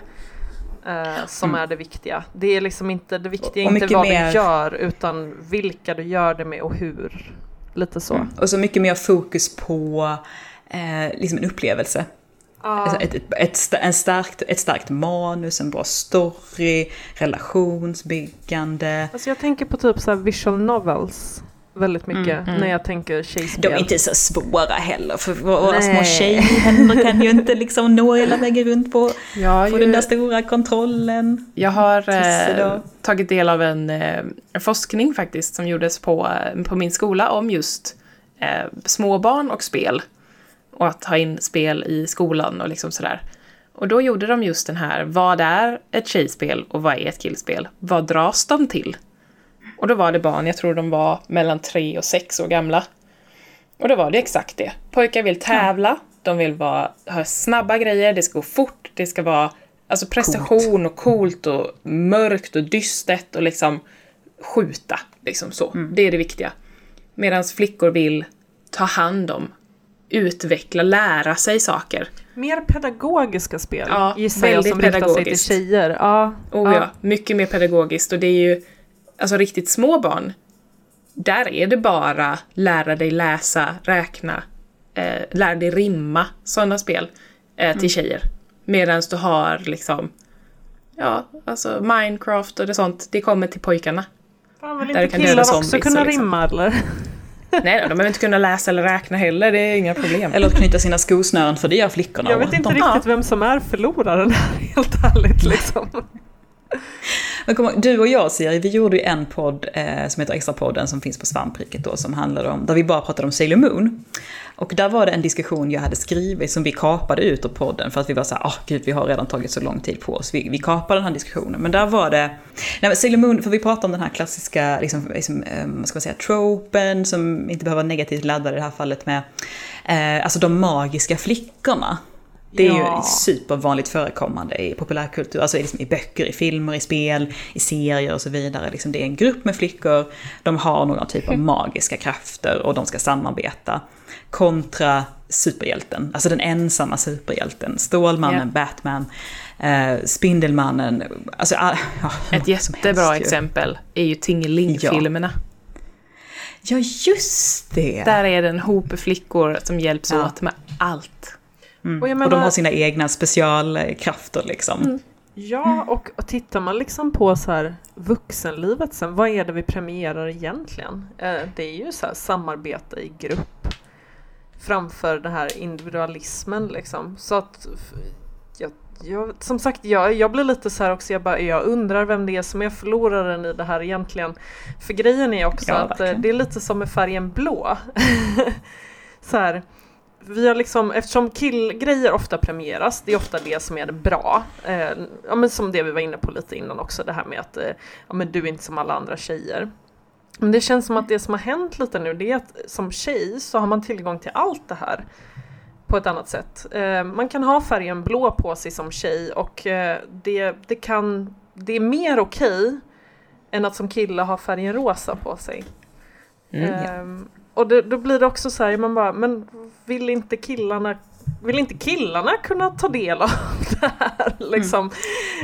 A: eh, som
B: Mm.
A: är det viktiga. Det är liksom inte, det viktiga är
B: Och
A: inte vad
B: mer-
A: du gör utan vilka du gör det med och hur. Lite så.
B: Mm. Och så mycket mer fokus på eh, liksom en upplevelse.
A: Ja.
B: Alltså ett, ett, ett, starkt, ett starkt manus, en bra story, relationsbyggande.
A: Alltså jag tänker på typ så här visual novels väldigt mycket
B: Mm, mm.
A: när jag tänker tjejspel.
B: De är inte så svåra heller, för våra små
A: Nej.
B: tjejhänder kan ju inte liksom nå hela vägen runt på,
C: jag,
B: på den där stora kontrollen.
C: jag har eh, tagit del av en, eh, en forskning faktiskt som gjordes på, eh, på min skola om just eh, småbarn och spel. Och att ha in spel i skolan och liksom sådär. Och då gjorde de just den här, vad är ett tjejspel och vad är ett killspel? Vad dras de till? Och då var det barn, jag tror de var mellan tre och sex år gamla. Och då var det exakt det. Pojkar vill tävla, de vill vara, ha snabba grejer, det ska gå fort, det ska vara alltså prestation och coolt och mörkt och dystert och liksom skjuta. Liksom så. Det är det viktiga. Medan flickor vill ta hand om, utveckla, lära sig saker.
A: Mer pedagogiska spel
C: Ja,
A: gissar jag som riktar sig till tjejer. Ja,
C: Oh ja. mycket mer pedagogiskt och det är ju, alltså riktigt små barn, där är det bara lära dig läsa, räkna, eh, lära dig rimma, sådana spel eh, till tjejer. Medan du har liksom, ja, alltså Minecraft och det sånt, det kommer till pojkarna.
A: Fan, vill inte killar också kunna
C: liksom.
A: rimma eller?
C: Nej, de behöver inte kunna läsa eller räkna heller, det är inga problem.
B: Eller att knyta sina skosnören, för det gör flickorna.
A: Jag vet inte
B: de,
A: riktigt vem som är förloraren här, helt ärligt liksom.
B: Men kom, du och jag Siri, vi gjorde ju en podd eh, som heter Extrapodden som finns på Svampriket då, som handlade om, där vi bara pratade om Sailor Moon. Och där var det en diskussion jag hade skrivit som vi kapade ut ur podden för att vi var så här, åh oh, gud vi har redan tagit så lång tid på oss, vi, vi kapar den här diskussionen. Men där var det, nej men Sailor Moon, för vi pratade om den här klassiska, liksom, liksom eh, vad ska man säga, tropen som inte behöver vara negativt laddad i det här fallet med, eh, alltså de magiska flickorna. Det är ja. ju supervanligt förekommande i populärkultur, alltså liksom i böcker, i filmer, i spel, i serier och så vidare. Liksom det är en grupp med flickor, de har någon typ av magiska krafter och de ska samarbeta. Kontra superhjälten, alltså den ensamma superhjälten. Stålmannen, yeah. Batman, eh, Spindelmannen. Alltså, ah, ja,
C: Ett jättebra exempel är ju Tingeling-filmerna.
B: Ja. ja, just det!
C: Där är det en hop flickor som hjälps ja. åt med allt.
B: Mm. Och, menar, och, de har sina egna specialkrafter liksom. Mm.
A: Ja, och, och tittar man liksom på så här vuxenlivet sen, vad är det vi premierar egentligen? Eh, det är ju så här samarbete i grupp framför den här individualismen liksom. Så att jag, jag, som sagt, jag, jag blir lite så här också, jag, bara, jag undrar vem det är som är förloraren i det här egentligen. För grejen är också ja, att eh, det är lite som med färgen blå. så här, vi har liksom, eftersom killgrejer ofta premieras, det är ofta det som är det bra. Eh, ja, men som det vi var inne på lite innan också, det här med att eh, ja, men du är inte som alla andra tjejer. Men det känns som att det som har hänt lite nu, det är att som tjej så har man tillgång till allt det här på ett annat sätt. Eh, man kan ha färgen blå på sig som tjej och eh, det, det, kan, det är mer okej okay än att som kille ha färgen rosa på sig. Mm, ja. Och det, då blir det också så här, man bara, men vill inte killarna vill inte killarna kunna ta del av det här? Liksom? Mm.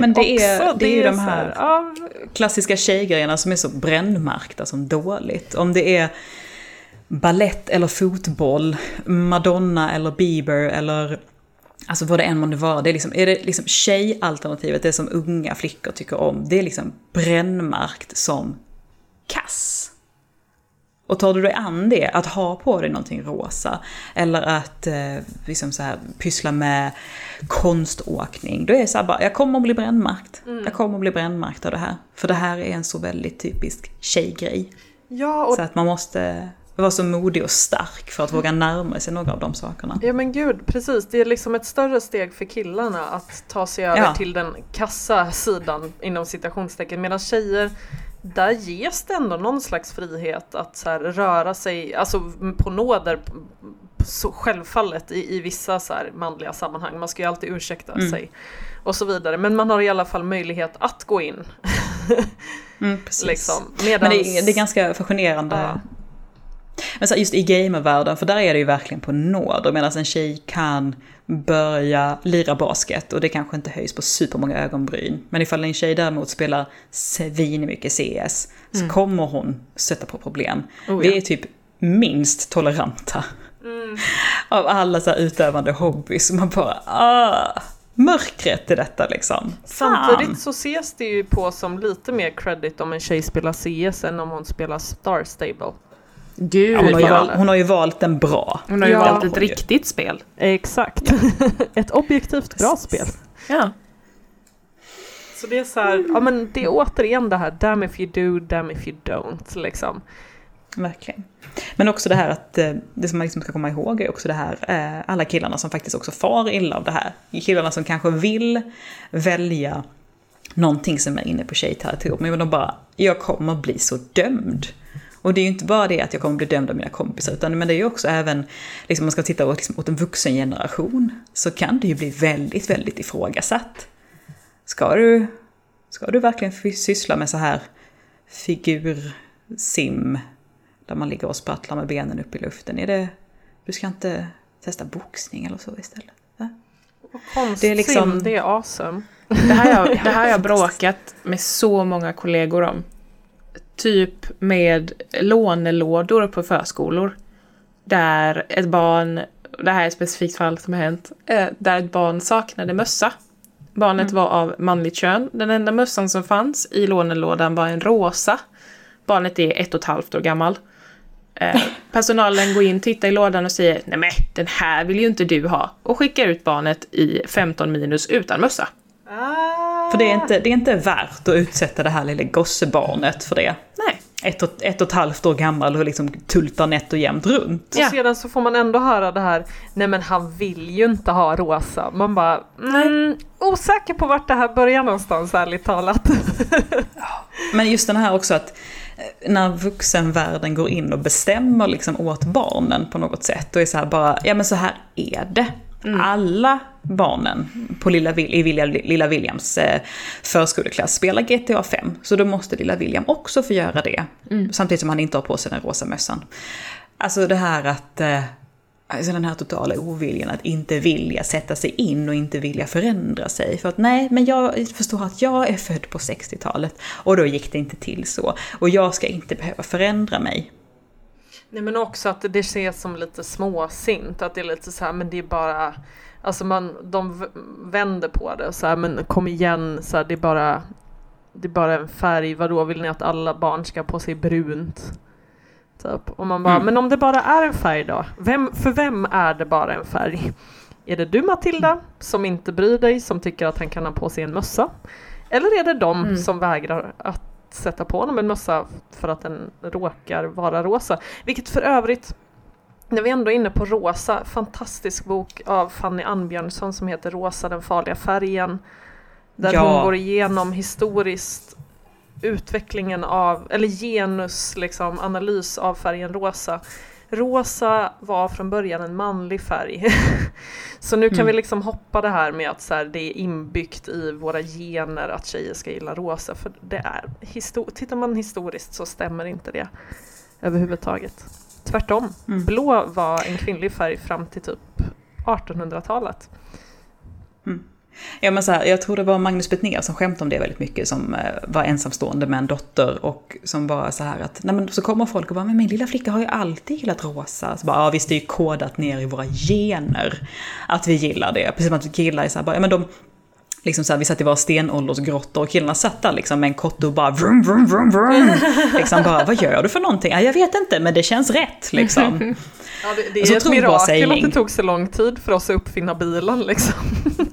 B: Men det är, det, det är ju de här, här ja. klassiska tjejgrejerna som är så brännmärkta som dåligt. Om det är ballett eller fotboll, Madonna eller Bieber eller Alltså vad det än månde vara, det är, liksom, är det liksom tjejalternativet, det som unga flickor tycker om, det är liksom brännmärkt som kass. Och tar du dig an det, att ha på dig någonting rosa, eller att eh, liksom så här, pyssla med konståkning, då är det så bara, jag kommer att bli brännmärkt. Mm. Jag kommer att bli brännmärkt av det här. För det här är en så väldigt typisk tjejgrej. Ja, och... Så att man måste vara så modig och stark för att våga närma sig några av de sakerna.
A: Ja men gud, precis. Det är liksom ett större steg för killarna att ta sig över ja. till den kassa sidan inom citationstecken. Medan tjejer där ges det ändå någon slags frihet att så här, röra sig, alltså på nåder så självfallet i, i vissa så här, manliga sammanhang. Man ska ju alltid ursäkta mm. sig och så vidare. Men man har i alla fall möjlighet att gå in.
B: mm. Liksom. Medans... Men det är, det är ganska fascinerande. Ja. Men så just i gamervärlden, för där är det ju verkligen på nåd. Medan en tjej kan börja lira basket och det kanske inte höjs på supermånga ögonbryn. Men ifall en tjej däremot spelar svinmycket CS så mm. kommer hon stöta på problem. Oh, Vi är typ minst toleranta. Mm. Av alla så här utövande hobbys. Man bara ah, mörkret i detta liksom.
A: Samtidigt så ses det ju på som lite mer credit om en tjej spelar CS än om hon spelar Star Stable.
B: Gud, hon, har ju valt, hon har ju valt en bra.
C: Hon har ju ja. valt ett riktigt spel.
A: Exakt. ett objektivt bra spel.
C: Ja.
A: Så det är så här, ja men det är återigen det här, damn if you do, damn if you don't, liksom.
B: Verkligen. Men också det här att, eh, det som man liksom ska komma ihåg är också det här, eh, alla killarna som faktiskt också far illa av det här. Killarna som kanske vill välja någonting som är inne på tjejterritorium, men de bara, jag kommer bli så dömd och det är ju inte bara det att jag kommer bli dömd av mina kompisar, utan men det är ju också även, liksom man ska titta åt, liksom, åt en vuxen generation, så kan det ju bli väldigt, väldigt ifrågasatt. Ska du, ska du verkligen syssla med så här figursim, där man ligger och sprattlar med benen upp i luften? Är det, du ska inte testa boxning eller så istället?
A: Va? Konstsim, det är, liksom, det är awesome.
C: Det här, det här har jag bråkat med så många kollegor om typ med lånelådor på förskolor. Där ett barn, det här är ett specifikt fall som har hänt, eh, där ett barn saknade mössa. Barnet mm. var av manligt kön. Den enda mössan som fanns i lånelådan var en rosa. Barnet är ett och ett halvt år gammal. Eh, personalen går in, tittar i lådan och säger nej men den här vill ju inte du ha och skickar ut barnet i 15 minus utan mössa.
A: Ah.
B: För det är, inte, det är inte värt att utsätta det här lilla gossebarnet för det.
C: Nej.
B: Ett och, ett och ett halvt år gammal och liksom tultar nätt och jämnt runt.
A: Och sedan så får man ändå höra det här, nej men han vill ju inte ha rosa. Man bara, mm, osäker på vart det här börjar någonstans ärligt talat.
B: Men just den här också att eh, när vuxenvärlden går in och bestämmer liksom åt barnen på något sätt, då är så här bara, ja men så här är det. Alla barnen på lilla, i Lilla, lilla Williams eh, förskoleklass spelar GTA 5, så då måste lilla William också få göra det. Samtidigt som han inte har på sig den rosa mössan. Alltså det här att eh, Alltså den här totala oviljan att inte vilja sätta sig in och inte vilja förändra sig. För att nej, men jag förstår att jag är född på 60-talet och då gick det inte till så. Och jag ska inte behöva förändra mig.
A: Nej men också att det ses som lite småsint, att det är lite så här, men det är bara, alltså man, de vänder på det och så här, men kom igen, så här, det är bara, det är bara en färg, vadå vill ni att alla barn ska ha på sig brunt? Typ. Och man bara,
B: Mm.
A: men om det bara är en färg då? Vem, för vem är det bara en färg? Är det du Matilda, som inte bryr dig, som tycker att han kan ha på sig en mössa? Eller är det de
C: Mm.
A: som vägrar att sätta på honom en mössa för att den råkar vara rosa? Vilket för övrigt, när vi ändå är inne på rosa, fantastisk bok av Fanny Annbjörnsson som heter Rosa den farliga färgen. Där
B: Ja.
A: hon går igenom historiskt utvecklingen av, eller genus liksom, analys av färgen rosa. Rosa var från början en manlig färg. så nu kan
B: Mm.
A: vi liksom hoppa det här med att så här, det är inbyggt i våra gener att tjejer ska gilla rosa. För det är, tittar man historiskt så stämmer inte det överhuvudtaget. Tvärtom,
B: Mm.
A: blå var en kvinnlig färg fram till typ 1800-talet.
B: Ja, men så här, jag tror det var Magnus Betnér som skämtade om det väldigt mycket, som eh, var ensamstående med en dotter och som bara så här att, nej men så kommer folk och bara, men min lilla flicka har ju alltid gillat rosa. Så bara, ja visst det är ju kodat ner i våra gener att vi gillar det. Precis som att killar är så här, bara, ja men de, liksom så här, vi satt i våra stenåldersgrottor och killarna satt där liksom med en kotte och bara vrum, vrum, vrum, vrum. Liksom bara, vad gör du för någonting? Ja, jag vet inte, men det känns rätt liksom.
A: Ja, det, det är ett
B: trodbart
A: mirakel att det tog så lång tid för oss att uppfinna bilen liksom.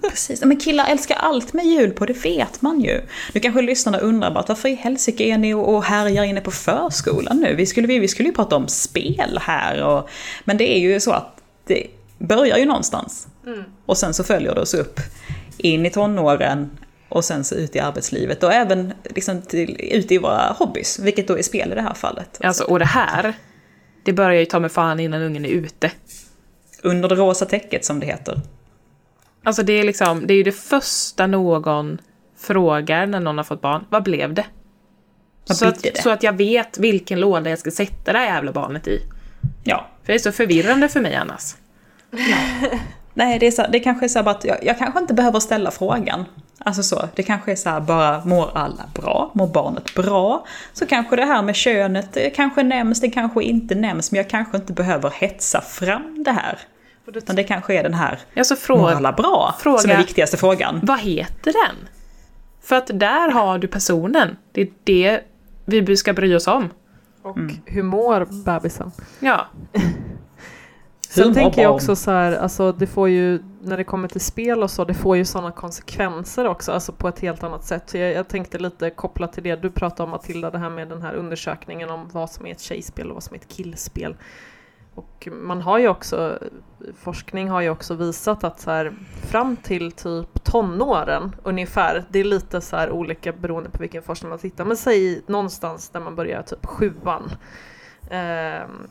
B: Precis, men killar älskar allt med hjul på, det vet man ju. Nu kanske lyssnarna undrar bara varför i helsike är ni och härjar inne på förskolan nu? Vi skulle, vi, vi skulle ju prata om spel här och, Men det är ju så att det börjar ju någonstans. Och sen så följer det oss upp in i tonåren och sen så ut i arbetslivet och även liksom till, ut i våra hobbys, vilket då är spel i det här fallet.
C: Alltså, och det här, det börjar ju ta med fan innan ungen är ute.
B: Under det rosa täcket som det heter.
C: Alltså det är liksom, det är ju det första någon frågar när någon har fått barn. Vad blev det?
B: Vad
C: så, att,
B: det?
C: så att jag vet vilken låda jag ska sätta det här jävla barnet i.
B: Ja,
C: För det är så förvirrande för mig annars.
B: Nej, det, är så, det kanske är så att jag, jag kanske inte behöver ställa frågan. Alltså så, det kanske är så här bara, mår alla bra? Mår barnet bra? Så kanske det här med könet det kanske nämns, det kanske inte nämns, men jag kanske inte behöver hetsa fram det här. Utan det kanske är den här,
C: Alltså
B: mår
C: fråga,
B: alla bra?
C: fråga-
B: Som är viktigaste frågan.
C: vad heter den? För att där har du personen. Det är det vi ska bry oss om.
A: Och hur mår bebisen?
C: Ja.
A: Sen
B: Hur mår
A: tänker jag också så här, alltså det får ju, när det kommer till spel och så, det får ju sådana konsekvenser också, alltså på ett helt annat sätt. Så jag, jag tänkte lite kopplat till det du pratade om Matilda, det här med den här undersökningen om vad som är ett tjejspel och vad som är ett killspel. Och man har ju också, forskning har ju också visat att så här, fram till typ tonåren ungefär, det är lite så här olika beroende på vilken forskning man tittar, men säg någonstans där man börjar typ sjuan. Ehm,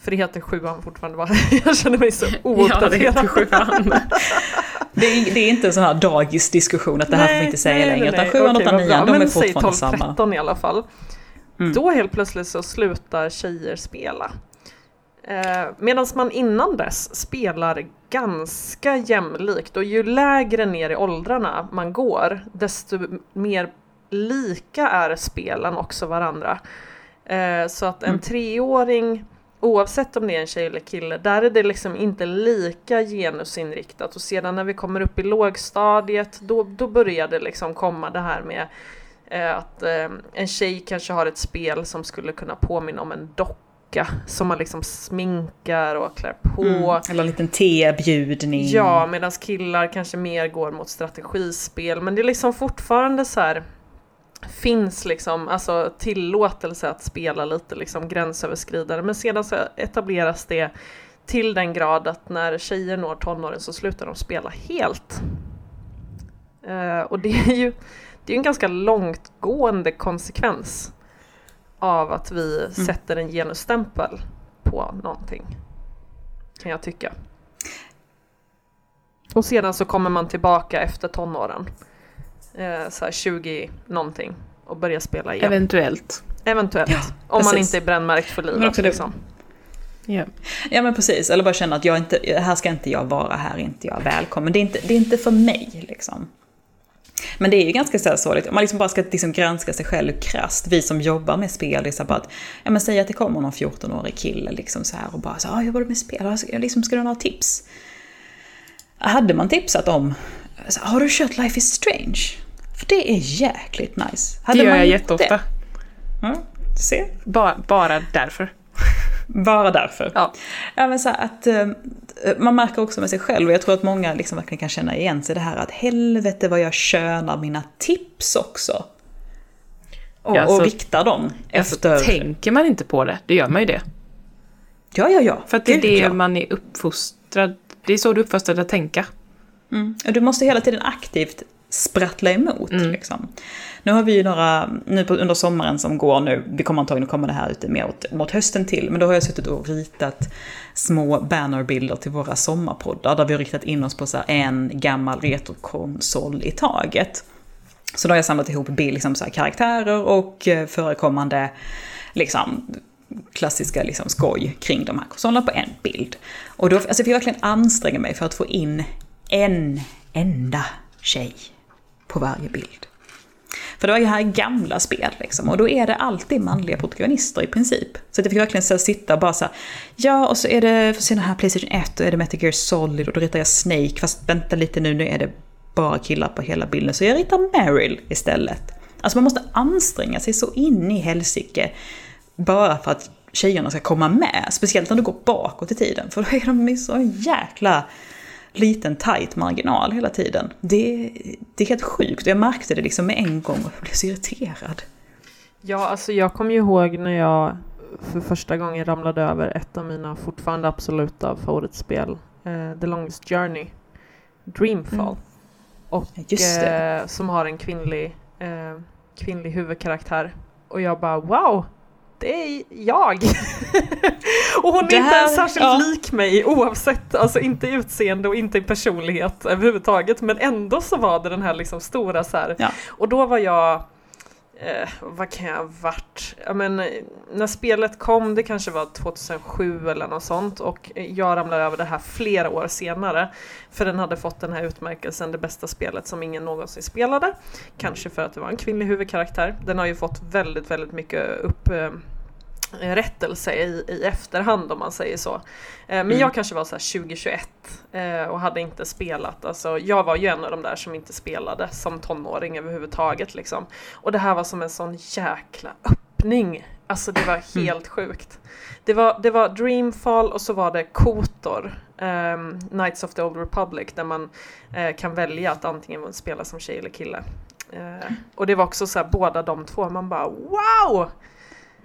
A: för det heter sjuan fortfarande va? Jag känner mig så
C: Ja, det
A: ouppdaterad.
C: sjuan.
B: Det är, det är inte en sån här dagisdiskussion att det här får vi inte säga längre, utan 7, 8,
A: Okej, vad
B: 9,
A: bra.
B: de är fortfarande samma.
A: 12-13 i alla fall.
B: Mm.
A: Då helt plötsligt så slutar tjejer spela. Eh, Medan man innan dess spelar ganska jämlikt och ju lägre ner i åldrarna man går desto mer lika är spelen också varandra. Eh, så att en
B: Mm.
A: treåring Oavsett om det är en tjej eller kille, där är det liksom inte lika genusinriktat och sedan när vi kommer upp i lågstadiet då, då börjar det liksom komma det här med eh, att eh, en tjej kanske har ett spel som skulle kunna påminna om en docka som man liksom sminkar och klär på.
B: Mm. Eller en liten tebjudning.
A: Ja, medan killar kanske mer går mot strategispel. Men det är liksom fortfarande så här finns liksom alltså tillåtelse att spela lite liksom gränsöverskridande. Men sedan så etableras det till den grad att när tjejer når tonåren så slutar de spela helt. Uh, och det är ju det är en ganska långtgående konsekvens av att vi mm. sätter en genusstämpel på någonting. Kan jag tycka. Och sedan så kommer man tillbaka efter tonåren. Eh, så 20 någonting och börjar spela igen.
C: Eventuellt.
A: Eventuellt. Ja, om man inte är brännmärkt för livet. Men också liksom.
B: Ja. ja men precis, eller bara känna att jag inte, här ska inte jag vara, här är inte jag välkommen. Det är inte, det är inte för mig liksom. Men det är ju ganska sorgligt, om man liksom bara ska liksom granska sig själv krasst, vi som jobbar med spel, det är så bara att, ja men säg att det kommer någon 14-årig kille liksom så här och bara så här, jag jobbar med spel, liksom, ska du ha några tips? Hade man tipsat om, så, har du kört Life is Strange? För det är jäkligt nice.
C: Hade det gör jag jätteofta.
B: Ja, se.
C: Bara, bara därför.
B: Bara därför.
C: Ja.
B: ja men så att, uh, man märker också med sig själv, och jag tror att många liksom verkligen kan känna igen sig det här att helvete vad jag könar mina tips också. Och, ja, så, och viktar dem efter...
C: Alltså, tänker man inte på det, det gör man ju det.
B: Ja, ja, ja.
C: För att det är det man är uppfostrad, det är så du är uppfostrad att tänka.
B: Mm. Och du måste hela tiden aktivt sprattla emot. Mm. Liksom. Nu har vi ju några, nu på, under sommaren som går nu, vi kommer antagligen komma det här ute mer åt, mot hösten till, men då har jag suttit och ritat små bannerbilder till våra sommarpoddar där vi har riktat in oss på så en gammal retrokonsol i taget. Så då har jag samlat ihop bild, liksom så karaktärer och eh, förekommande liksom, klassiska liksom, skoj kring de här konsolerna på en bild. Och då, alltså jag fick verkligen anstränga mig för att få in en enda tjej på varje bild. För det var ju här gamla spel liksom, och då är det alltid manliga protagonister i princip. Så jag fick verkligen så sitta och bara så här, ja och så är det, för sen här Playstation 1 och är det Metal Gear Solid och då ritar jag Snake, fast vänta lite nu, nu är det bara killar på hela bilden, så jag ritar Meryl istället. Alltså man måste anstränga sig så in i helsike bara för att tjejerna ska komma med. Speciellt när du går bakåt i tiden, för då är de så jäkla liten tight marginal hela tiden. Det, det är helt sjukt. Jag märkte det liksom med en gång och jag blev så irriterad.
A: Ja, alltså jag kommer ju ihåg när jag för första gången ramlade över ett av mina fortfarande absoluta favoritspel, eh, The Longest Journey, Dreamfall. Mm. Och eh, som har en kvinnlig, eh, kvinnlig huvudkaraktär. Och jag bara wow, det är jag! och hon är här, inte särskilt ja. lik mig oavsett, alltså inte i utseende och inte i personlighet överhuvudtaget men ändå så var det den här liksom stora så här. Ja. och då var jag eh, vad kan jag ha varit? Ja, men, eh, när spelet kom, det kanske var 2007 eller något sånt och jag ramlade över det här flera år senare. För den hade fått den här utmärkelsen, det bästa spelet som ingen någonsin spelade. Kanske för att det var en kvinnlig huvudkaraktär. Den har ju fått väldigt, väldigt mycket upp eh, rättelse i, i efterhand om man säger så. Eh, men mm. jag kanske var så 2021 eh, och hade inte spelat. Alltså, jag var ju en av de där som inte spelade som tonåring överhuvudtaget. Liksom. Och det här var som en sån jäkla öppning. Alltså det var mm. helt sjukt. Det var, det var Dreamfall och så var det Kotor, um, Knights of the Old Republic, där man uh, kan välja att antingen spela som tjej eller kille. Uh, och det var också så här, båda de två, man bara wow!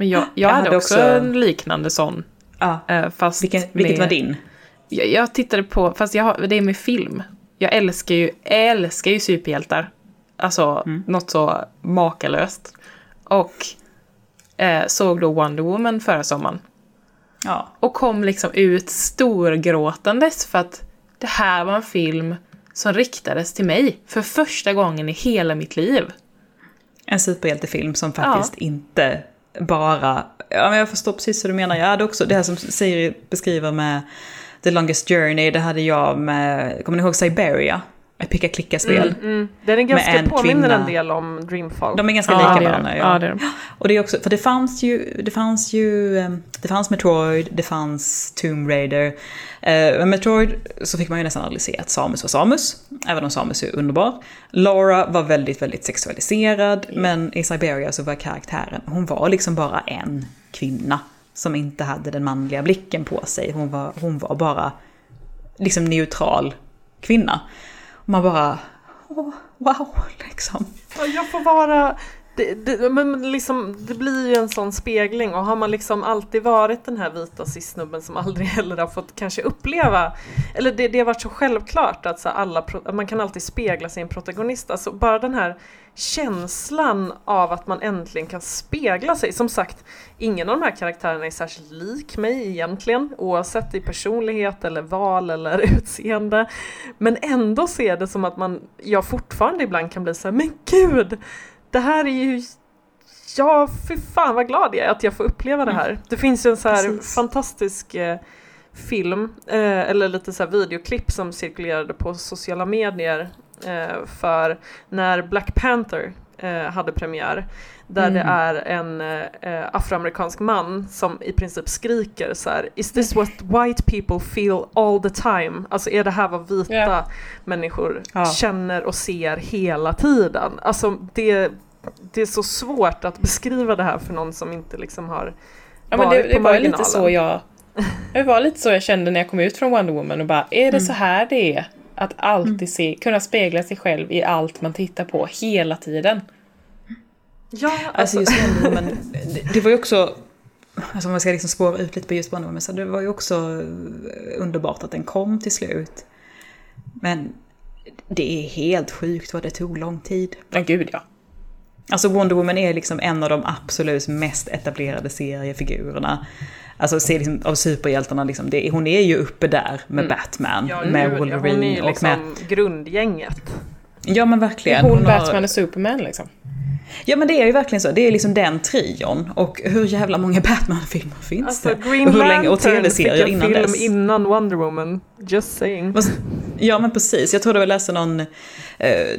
C: Men jag, jag, jag hade, hade också, en liknande sån.
B: Ja. Eh, fast Vilken, vilket med, var din?
C: Jag, jag, tittade på, fast jag, det är med film. Jag älskar ju, älskar ju superhjältar. Alltså mm. något så makalöst. Och eh, såg då Wonder Woman förra sommaren.
B: Ja.
C: Och kom liksom ut storgråtandes för att det här var en film som riktades till mig för första gången i hela mitt liv.
B: En superhjältefilm som faktiskt ja. inte bara, ja men jag förstår precis vad du menar. Jag hade också det här som Siri beskriver med The Longest Journey, det hade jag med, kommer ni ihåg Siberia? Ett picka-klicka-spel.
A: Mm, mm. Den är ganska en påminner kvinna. en del om Dreamfall.
B: De är ganska
C: ja,
B: lika varandra. Ja. ja. det är de. Och det är också, för det fanns ju, det fanns ju, ehm, det fanns Metroid, det fanns Tomb Raider. Uh, med Metroid så fick man ju nästan aldrig se att Samus var Samus, även om Samus är underbar. Laura var väldigt, väldigt sexualiserad, men i Siberia så var karaktären, hon var liksom bara en kvinna som inte hade den manliga blicken på sig. Hon var, hon var bara liksom neutral kvinna. Man bara, oh, wow, liksom.
A: Jag får vara det, det, men liksom, det blir ju en sån spegling och har man liksom alltid varit den här vita cisnubben som aldrig heller har fått kanske uppleva, eller det, det har varit så självklart att så alla, man kan alltid spegla sig i en protagonist, alltså bara den här känslan av att man äntligen kan spegla sig. Som sagt, ingen av de här karaktärerna är särskilt lik mig egentligen, oavsett i personlighet eller val eller utseende. Men ändå ser det som att man, jag fortfarande ibland kan bli så här, men gud! Det här är ju Ja, fy fan vad glad jag är att jag får uppleva det här. Det finns ju en så här Precis. fantastisk eh, film, eh, eller lite så här videoklipp som cirkulerade på sociala medier eh, för när Black Panther hade premiär. Där mm. det är en eh, afroamerikansk man som i princip skriker så här Is this what white people feel all the time? Alltså är det här vad vita yeah. människor ja. känner och ser hela tiden? Alltså det, det är så svårt att beskriva det här för någon som inte liksom har
C: Ja men det, det var lite så jag Det var lite så jag kände när jag kom ut från Wonder Woman och bara är det mm. så här det är? Att alltid mm. se, kunna spegla sig själv i allt man tittar på hela tiden.
B: Ja, alltså, alltså just Woman, det, det var ju också, alltså om man ska liksom spåra ut lite på just Woman, så det var ju också underbart att den kom till slut. Men det är helt sjukt vad det tog lång tid.
C: Ja, gud ja.
B: Alltså Wonder Woman är liksom en av de absolut mest etablerade seriefigurerna. Alltså se liksom, av superhjältarna, liksom, det, hon är ju uppe där med mm. Batman, ja, med Wolverine hon är liksom och med...
A: grundgänget.
B: Ja men verkligen.
C: Hon, hon Batman och Superman liksom.
B: Ja men det är ju verkligen så, det är liksom den trion. Och hur jävla många Batman-filmer finns alltså, det?
A: Green och hur länge, och tv-serier innan film dess. innan Wonder Woman, just saying.
B: Ja men precis, jag tror jag läste någon, eh,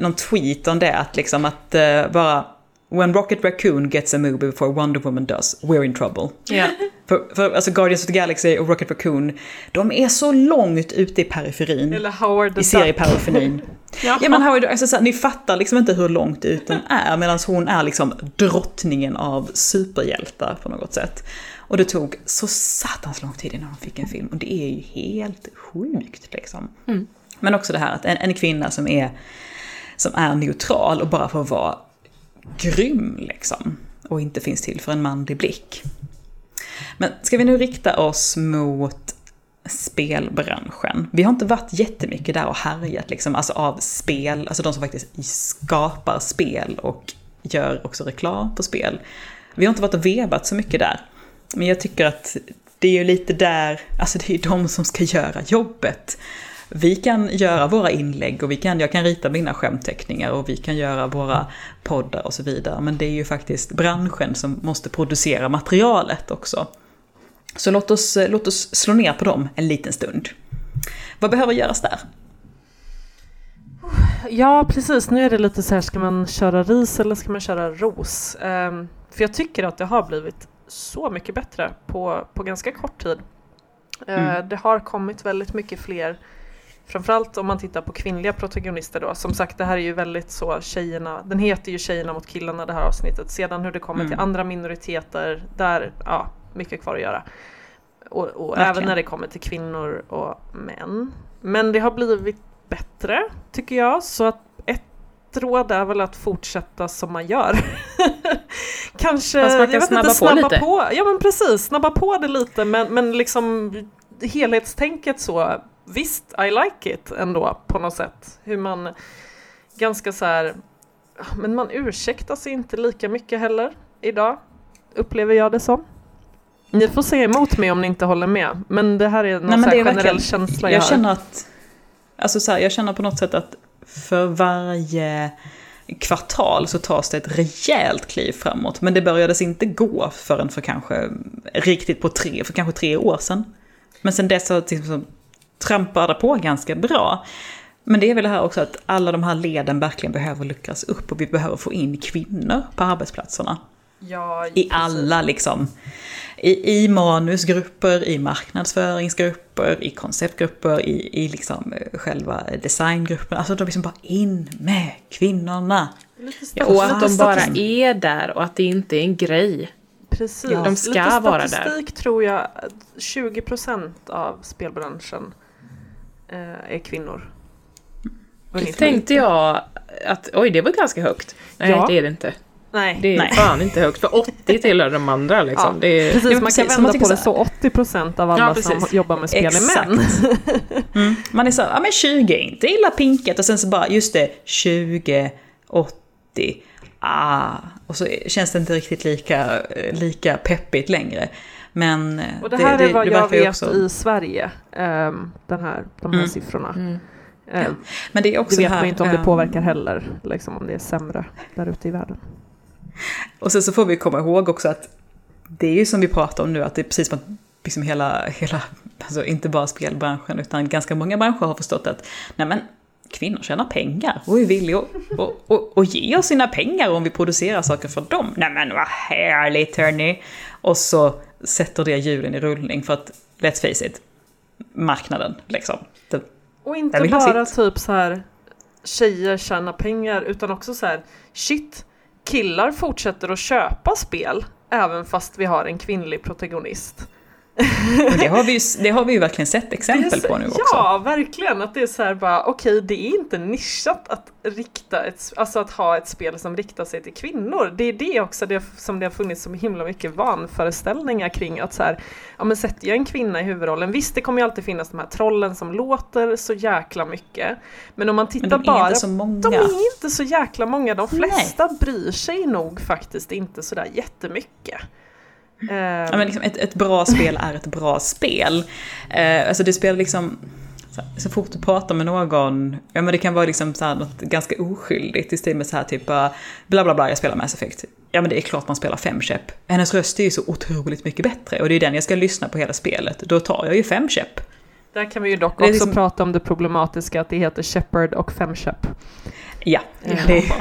B: någon tweet om det, att liksom att eh, bara When Rocket Raccoon gets a movie before Wonder Woman does, we're in trouble.
C: Yeah.
B: För, för alltså Guardians of the Galaxy och Rocket Raccoon, de är så långt ute i periferin.
A: Eller Howard the
B: I serieperiferin. ja. ja men Howard, alltså, så här, ni fattar liksom inte hur långt ut den är, medan hon är liksom drottningen av superhjältar på något sätt. Och det tog så satans lång tid innan hon fick en film, och det är ju helt sjukt liksom. Mm. Men också det här att en, en kvinna som är, som är neutral och bara får vara grym liksom. Och inte finns till för en manlig blick. Men ska vi nu rikta oss mot spelbranschen. Vi har inte varit jättemycket där och härjat liksom, alltså av spel, alltså de som faktiskt skapar spel och gör också reklam på spel. Vi har inte varit och vevat så mycket där. Men jag tycker att det är ju lite där, alltså det är ju de som ska göra jobbet vi kan göra våra inlägg och vi kan, jag kan rita mina skämtteckningar och vi kan göra våra poddar och så vidare. Men det är ju faktiskt branschen som måste producera materialet också. Så låt oss, låt oss slå ner på dem en liten stund. Vad behöver göras där?
A: Ja, precis. Nu är det lite så här, ska man köra ris eller ska man köra ros? Um, för jag tycker att det har blivit så mycket bättre på, på ganska kort tid. Mm. Uh, det har kommit väldigt mycket fler Framförallt om man tittar på kvinnliga protagonister då. Som sagt det här är ju väldigt så tjejerna, den heter ju tjejerna mot killarna det här avsnittet. Sedan hur det kommer mm. till andra minoriteter, där, ja, mycket kvar att göra. Och, och även när det kommer till kvinnor och män. Men det har blivit bättre tycker jag. Så att ett råd är väl att fortsätta som man gör. Kanske,
C: Fast man kan snabba, inte, snabba på lite. På,
A: ja men precis, snabba på det lite men, men liksom helhetstänket så visst, I like it ändå på något sätt. Hur man ganska så här, men man ursäktar sig inte lika mycket heller idag, upplever jag det som. Ni får säga emot mig om ni inte håller med, men det här är någon Nej, är generell känsla
B: jag, jag känner att, alltså så här, jag känner på något sätt att för varje kvartal så tas det ett rejält kliv framåt. Men det började inte gå förrän för kanske riktigt på tre, för kanske tre år sedan. Men sen dess har liksom trampade på ganska bra. Men det är väl det här också att alla de här leden verkligen behöver luckras upp och vi behöver få in kvinnor på arbetsplatserna.
A: Ja,
B: I alla liksom. I, I manusgrupper, i marknadsföringsgrupper, i konceptgrupper, i, i liksom eh, själva designgruppen. Alltså de liksom bara in med kvinnorna.
C: Ja, och att de bara är där och att det inte är en grej.
A: Precis.
C: De ska
A: Lite
C: vara där.
A: statistik tror jag, 20% av spelbranschen är kvinnor. Ungefär.
C: Tänkte jag att oj, det var ganska högt. Nej,
A: Ja.
C: det är det inte.
A: Nej,
C: Det är
B: Nej.
C: fan inte högt. För 80 tillhör de andra liksom.
A: Ja.
C: Det är,
A: precis. Man kan
B: man
A: vända
B: tycker
A: på det
B: så
A: så 80% av alla
C: Ja,
A: som jobbar med spel är män.
B: Mm. Man är så här, ja men 20 är inte illa pinkat och sen så bara, just det, 20, 80, ah. Och så känns det inte riktigt lika, lika peppigt längre. Men
A: Och det här är vad jag vet
B: också-
A: i Sverige, ehm, den här, de här
B: Mm.
A: siffrorna.
C: mm.
A: Ehm,
B: Men det är också
A: det vet
B: här,
A: man inte om det
B: ehm,
A: påverkar heller, liksom om det är sämre där ute i världen.
B: Och sen så får vi komma ihåg också att det är ju som vi pratar om nu, att det är precis som att liksom hela, hela alltså inte bara spelbranschen, utan ganska många branscher har förstått att nej men, kvinnor tjänar pengar och är villiga att och, och, och ge oss sina pengar om vi producerar saker för dem. Nej men vad härligt hörni! Och så sätter det hjulen i rullning för att, let's face it, marknaden liksom. Det,
A: Och inte bara typ så här tjejer tjänar pengar utan också så här shit, killar fortsätter att köpa spel även fast vi har en kvinnlig protagonist.
B: Och det, har vi ju, det har vi ju verkligen sett exempel
A: så-
B: på nu också.
A: Ja, verkligen. Att det är så här bara, okej, det är inte nischat att rikta ett, alltså att ha ett spel som riktar sig till kvinnor. Det är det också det, som det har funnits så himla mycket vanföreställningar kring att så här, ja men sätter jag en kvinna i huvudrollen, visst det kommer ju alltid finnas de här trollen som låter så jäkla mycket. Men om man
B: Men
A: tittar
B: de är
A: bara de är inte så jäkla många. De
B: Nej.
A: flesta bryr sig nog faktiskt inte sådär jättemycket. Ehm,
B: Ja, men liksom ett, ett bra spel är ett bra spel. Eh, alltså det spelar liksom... Så, fort du pratar med någon, ja men det kan vara liksom så här något ganska oskyldigt i stil med så här typ bara, bla bla bla, jag spelar Mass Effect. Ja men det är klart man spelar femkäpp. Hennes röst är ju så otroligt mycket bättre och det är den jag ska lyssna på hela spelet. Då tar jag ju femkäpp.
A: Där kan vi ju dock också
B: liksom-
A: prata om det problematiska att det heter Shepard och Femkäpp.
B: Ja,
A: Ja.
B: det är...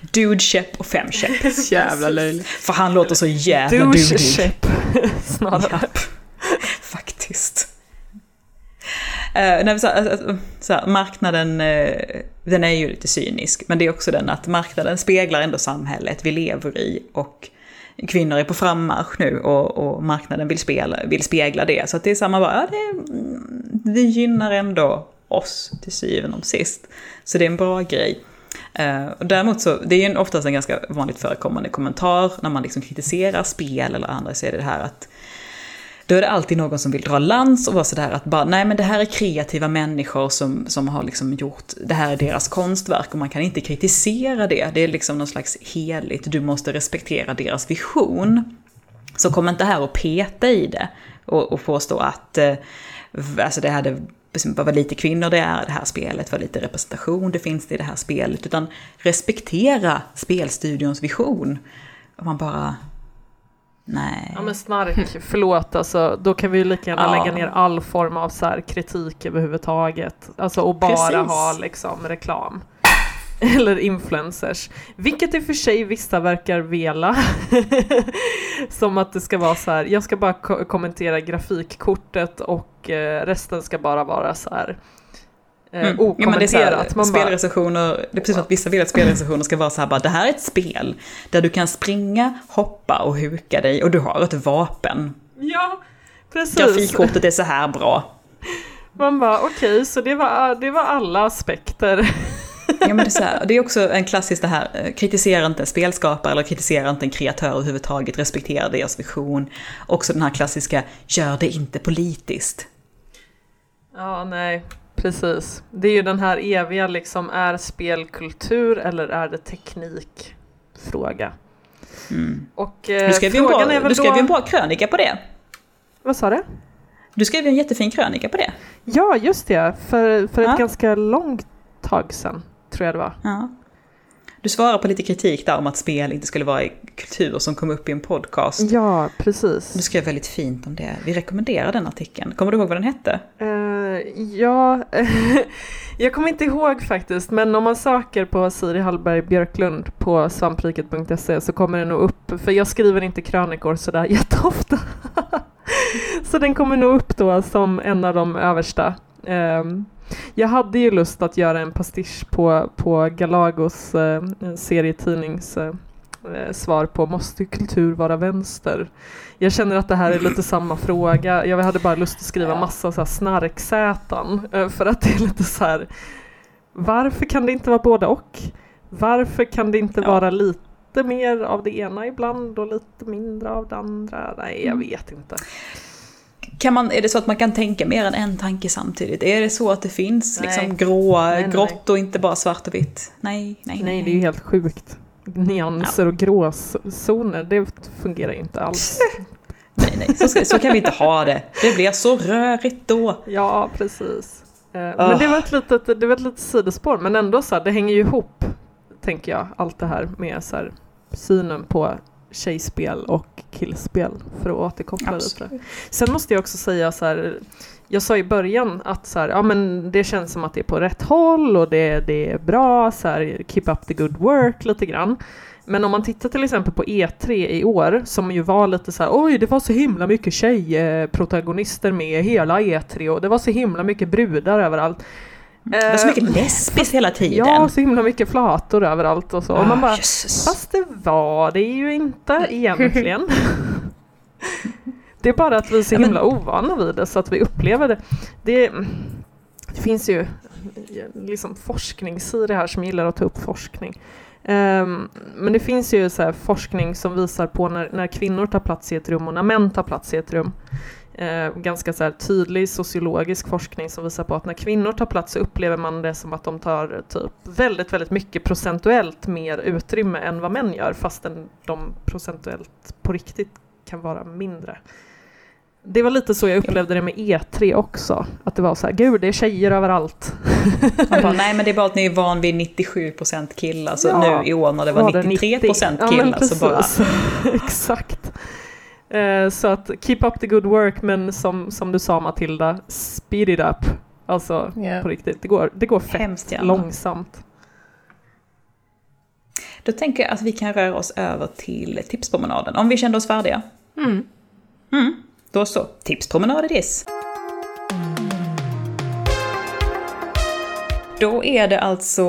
B: Dudekäpp och femkäpp.
C: Jävla löjligt.
B: För han låter så jävla dudig.
A: Douche-käpp snarare.
B: Japp. Faktiskt. Uh, nej, så, alltså, så här, marknaden, eh, den är ju lite cynisk, men det är också den att marknaden speglar ändå samhället vi lever i och kvinnor är på frammarsch nu och, och marknaden vill, spela, vill spegla det. Så det är samma bara, ja, det, mm, det gynnar ändå oss till syvende och sist. Så det är en bra grej. Eh, och däremot så, det är ju oftast en ganska vanligt förekommande kommentar när man liksom kritiserar spel eller andra, så är det det här att då är det alltid någon som vill dra lans och vara sådär att bara, nej men det här är kreativa människor som, som har liksom gjort, det här är deras konstverk och man kan inte kritisera det. Det är liksom någon slags heligt, du måste respektera deras vision. Så kom inte här och peta i det och, och påstå att eh, alltså det hade vad lite kvinnor det är i det här spelet, vad lite representation det finns i det här spelet, utan respektera spelstudions vision. Och man bara, nej.
A: Ja men snark, förlåt alltså, då kan vi ju lika gärna
B: Ja.
A: lägga ner all form av så kritik överhuvudtaget. Alltså och bara
B: Precis.
A: ha liksom reklam. Eller influencers. Vilket i och för sig vissa verkar vela. Som att det ska vara så här, jag ska bara ko- kommentera grafikkortet och eh, resten ska bara vara så här eh,
B: Mm. Ja,
A: okommenterat. Bara,
B: spelrecensioner, det är precis som att vissa vill att spelrecensioner ska vara så här bara, det här är ett spel där du kan springa, hoppa och huka dig och du har ett vapen.
A: ja, precis.
B: Grafikkortet är så här bra.
A: Man bara okej, så det var, det var alla aspekter.
B: Ja, men det, är så här, det är också en klassisk det här, eh, kritisera inte en spelskapare eller kritisera inte en kreatör överhuvudtaget, respektera deras vision. Också den här klassiska, gör det inte politiskt.
A: Ja, nej, precis. Det är ju den här eviga liksom, är spel kultur eller är det teknik? Fråga.
B: Mm.
A: Och eh,
B: Du skrev
A: frågan
B: bra, du skrev
A: då...
B: en bra krönika på det.
A: Vad sa du?
B: Du skrev ju en jättefin krönika på det.
A: Ja, just det. För, för ett
B: Ja.
A: ganska långt tag sedan, tror jag det var.
B: Ja. Du svarar på lite kritik där om att spel inte skulle vara i kultur som kom upp i en podcast.
A: Ja, precis.
B: Du skrev väldigt fint om det. Vi rekommenderar den artikeln. Kommer du ihåg vad den hette?
A: Eh, ja, jag kommer inte ihåg faktiskt, men om man söker på Siri Hallberg Björklund på svampriket.se så kommer den nog upp, för jag skriver inte krönikor sådär jätteofta. så den kommer nog upp då som en av de översta. Ehm, jag hade ju lust att göra en pastisch på, på Galagos uh, serietidnings eh, eh, svar på måste kultur vara vänster? Jag känner att det här är lite samma fråga. Jag hade bara lust att skriva massa så här snarksätan eh, för att det är lite så här varför kan det inte vara både och? Varför kan det inte
B: Ja.
A: vara lite mer av det ena ibland och lite mindre av det andra? Nej, jag
B: Mm.
A: vet inte.
B: Kan man, är det så att man kan tänka mer än en tanke samtidigt? Är det så att det finns
A: Nej.
B: liksom gråa,
A: Nej, nej,
B: grått och inte bara svart och vitt? Nej, nej,
A: Nej, det är ju helt sjukt. Nyanser och gråzoner, det fungerar inte alls.
B: nej, nej. Så, ska, så kan vi inte ha det. Det blir så rörigt då.
A: Ja, precis. Eh, Men
B: Ah.
A: det var ett litet, det var ett litet sidospår, men ändå så här, det hänger ju ihop, tänker jag, allt det här med så här, synen på tjejspel och killspel, för att återkoppla lite.
B: Absolut.
A: Sen måste jag också säga så här, jag sa i början att så här, ja, men det känns som att det är på rätt håll och det, det är bra, så här, keep up the good work lite grann. Men om man tittar till exempel på E3 i år, som ju var lite så här, oj det var så himla mycket tjejprotagonister med hela E3 och det var så himla mycket brudar överallt.
B: Det var så mycket lesbiskt hela tiden.
A: Ja, så himla mycket flator överallt och så. Och man
B: Ah,
A: bara,
B: jösses.
A: Fast det var det ju inte egentligen. det är bara att vi är så himla ovana vid det så att vi upplever det. Det, det finns ju liksom forskningssidor här som gillar att ta upp forskning. Ehm, men det finns ju så forskning som visar på när, när kvinnor tar plats i ett rum och när män tar plats i ett rum. Eh, ganska så tydlig sociologisk forskning som visar på att när kvinnor tar plats så upplever man det som att de tar typ väldigt, väldigt mycket procentuellt mer utrymme än vad män gör fastän de procentuellt på riktigt kan vara mindre. Det var lite så jag upplevde det med E3 också. Att det var så här, gud det är tjejer överallt.
B: Bara, nej men det är bara att ni är van vid 97% killar, så
A: Ja.
B: nu i år när det var, 93%
A: Ja, men
B: killar så bara...
A: Exakt. Eh, så att keep up the good work, men som, som du sa Matilda, speed it up. Alltså
C: Ja.
A: på riktigt, det går, det går fett
B: Hemskt gärna.
A: långsamt.
B: Då tänker jag att vi kan röra oss över till tipspromenaden, om vi kände oss färdiga.
C: Mm.
B: Mm. Då så, tipspromenad it is. Då är det alltså,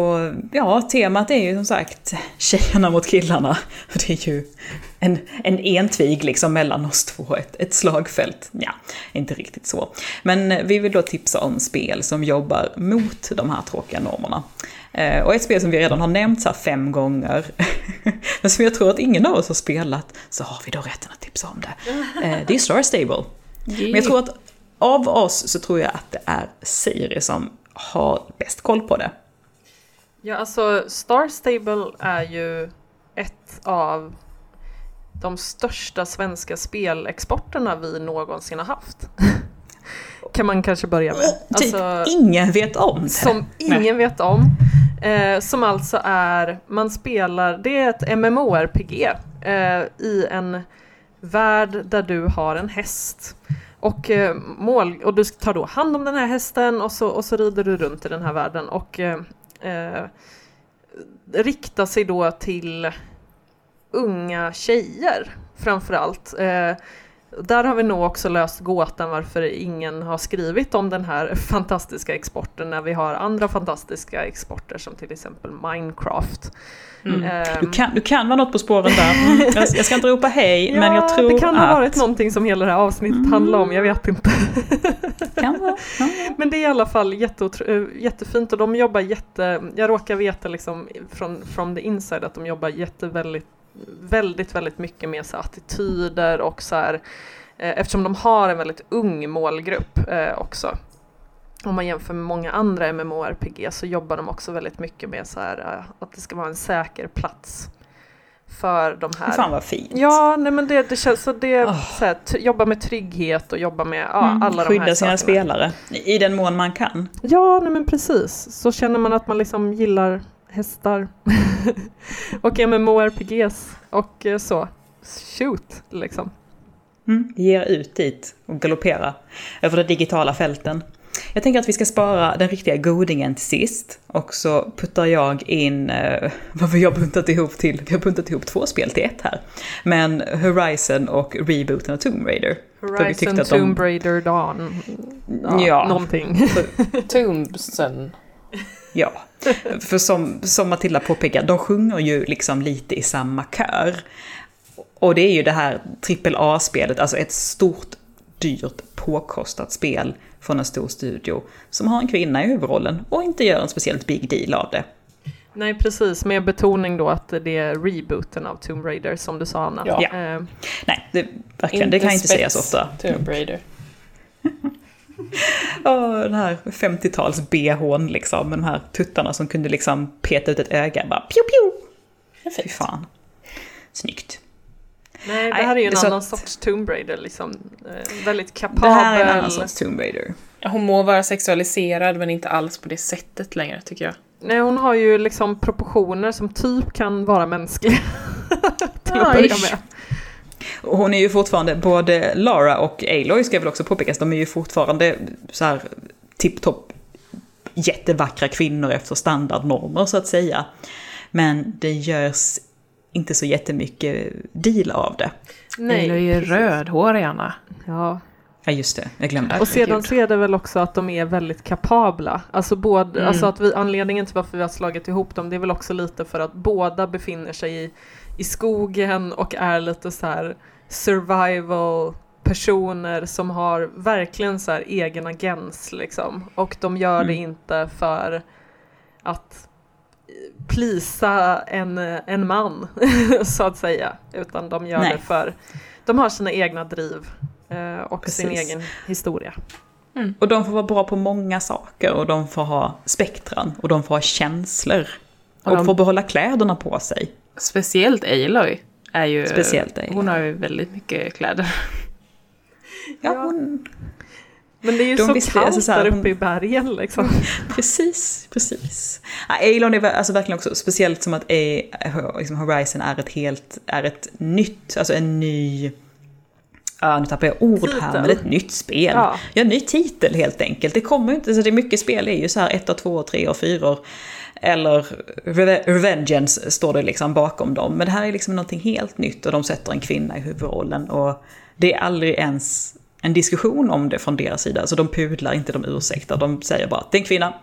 B: ja temat är ju som sagt tjejerna mot killarna. Det är ju en, en entvig liksom mellan oss två, ett, ett slagfält. Ja, inte riktigt så. Men eh, vi vill då tipsa om spel som jobbar mot de här tråkiga normerna. Eh, Och ett spel som vi redan har nämnt så här fem gånger, men som jag tror att ingen av oss har spelat, så har vi då rätten att tipsa om det. Eh, Det är Star Stable. Men jag tror att av oss så tror jag att det är Siri som har bäst koll på det.
A: Ja, alltså Star Stable är ju ett av de största svenska spelexporterna vi någonsin har haft. kan man kanske börja med.
B: Typ
A: Alltså,
B: ingen vet om det.
A: som ingen vet om. Eh, som alltså är, man spelar, det är ett MMORPG eh, i en värld där du har en häst. Och, eh, mål, och du tar då hand om den här hästen och så, och så rider du runt i den här världen och eh, eh, riktar sig då till unga tjejer framförallt. Eh, där har vi nog också löst gåtan varför ingen har skrivit om den här fantastiska exporten när vi har andra fantastiska exporter som till exempel Minecraft.
C: Mm.
A: Ehm,
B: Du kan, du kan vara något på spåren där. Mm, Jag, jag ska inte ropa hej, men jag tror
A: det kan
B: att...
A: ha varit någonting som hela det här avsnittet handlar om, jag vet inte.
B: Kan vara. Ja.
A: Men det är i alla fall eh, jättefint och de jobbar jätte, jag råkar veta liksom från from the inside att de jobbar jätte väldigt, väldigt, mycket med så attityder och så här, eh, eftersom de har en väldigt ung målgrupp eh, också. Om man jämför med många andra MMORPG så jobbar de också väldigt mycket med så här, eh, att det ska vara en säker plats för de här
B: Fan vad fint.
A: Ja, nej men det, det känns så det,
B: Oh.
A: så här, jobba med trygghet och jobba med ja,
B: Mm,
A: alla de
B: Skydda
A: här
B: sina
A: sakerna.
B: spelare, i den mån man kan.
A: Ja, nej men precis. Så känner man att man liksom gillar hästar och MMORPGs och eh, så. Shoot, liksom.
B: Mm. Ger ut dit och galoppera över de digitala fälten. Jag tänker att vi ska spara den riktiga godingen till sist. Och så puttar jag in, eh, vad vi har buntat ihop till, vi har buntat ihop två spel till ett här. Men Horizon och rebooten av Tomb Raider.
A: Horizon,
B: att de-
A: Tomb Raider, Dawn. Ja,
B: Ja.
A: någonting.
C: Tombsen.
B: Ja, för som, som Matilda påpekar, de sjunger ju liksom lite i samma kör. Och det är ju det här AAA-spelet, alltså ett stort, dyrt, påkostat spel från en stor studio som har en kvinna i huvudrollen och inte gör en speciellt big deal av det.
A: Nej, precis. Med betoning då att det är rebooten av Tomb Raider, som du sa Anna.
B: Ja.
A: Eh,
B: Nej, det, verkligen, det kan inte sägas ofta.
C: Tomb Raider.
B: Åh, den här 50-tals bhn liksom, med de här tuttarna som kunde liksom peta ut ett öga. Bara pju pju! Fy fan. Snyggt.
A: nej, det här är ju en
B: det
A: annan
B: att-
A: sorts Tomb Raider, liksom. Eh, väldigt
B: Det
A: kapabel.
B: här är en annan sorts Tomb Raider.
C: Hon må vara sexualiserad men inte alls på det sättet längre tycker jag.
A: Nej, hon har ju liksom proportioner som typ kan vara mänskliga. Till att
C: Ja,
A: börja med.
B: Hon är ju fortfarande, både Lara och Aloy ska väl också påpekas, de är ju fortfarande så här tipptopp jättevackra kvinnor efter standardnormer så att säga. Men det görs inte så jättemycket deal av det.
C: Nej, är ju
A: precis.
C: rödhårig Anna.
A: Ja.
B: Ja just det, jag glömde.
A: Och sedan så är det väl också att de är väldigt kapabla. Alltså, både,
C: Mm.
A: alltså att vi, anledningen till varför vi har slagit ihop dem, det är väl också lite för att båda befinner sig i, i skogen och är lite så här survival personer som har verkligen så här egen agens liksom. Och de gör det
B: Mm.
A: inte för att plisa en, en man, så att säga. Utan de gör
B: Nej.
A: det för, de har sina egna driv eh, och sin
B: Precis.
A: egen historia.
B: Och de får vara bra på många saker och de får ha spektran och de får ha känslor.
C: Och
B: Och
C: de-
B: får behålla kläderna på sig.
C: Speciellt Aloy är ju...
B: Speciellt Aloy.
C: Hon har ju väldigt mycket kläder.
B: Ja, hon,
A: Men det är ju
B: De
A: så
B: visste-
A: kallt
B: alltså så här,
A: där
B: hon-
A: uppe i bergen liksom.
B: Precis, precis. Ja, Eilon är alltså verkligen också speciellt som att A, liksom Horizon är ett helt, är ett nytt, alltså en ny, ja nu tappar jag ord här,
A: Titel.
B: men ett nytt spel.
A: Ja.
B: Ja, ny titel helt enkelt. Det kommer inte, så det är mycket spel, det är ju så här 1, 2, 3 och 4 eller Reve- Revengeance står det liksom bakom dem. Men det här är liksom någonting helt nytt och de sätter en kvinna i huvudrollen och det är aldrig ens en diskussion om det från deras sida. Så de pudlar inte, de ursäktar, de säger bara att det är en kvinna,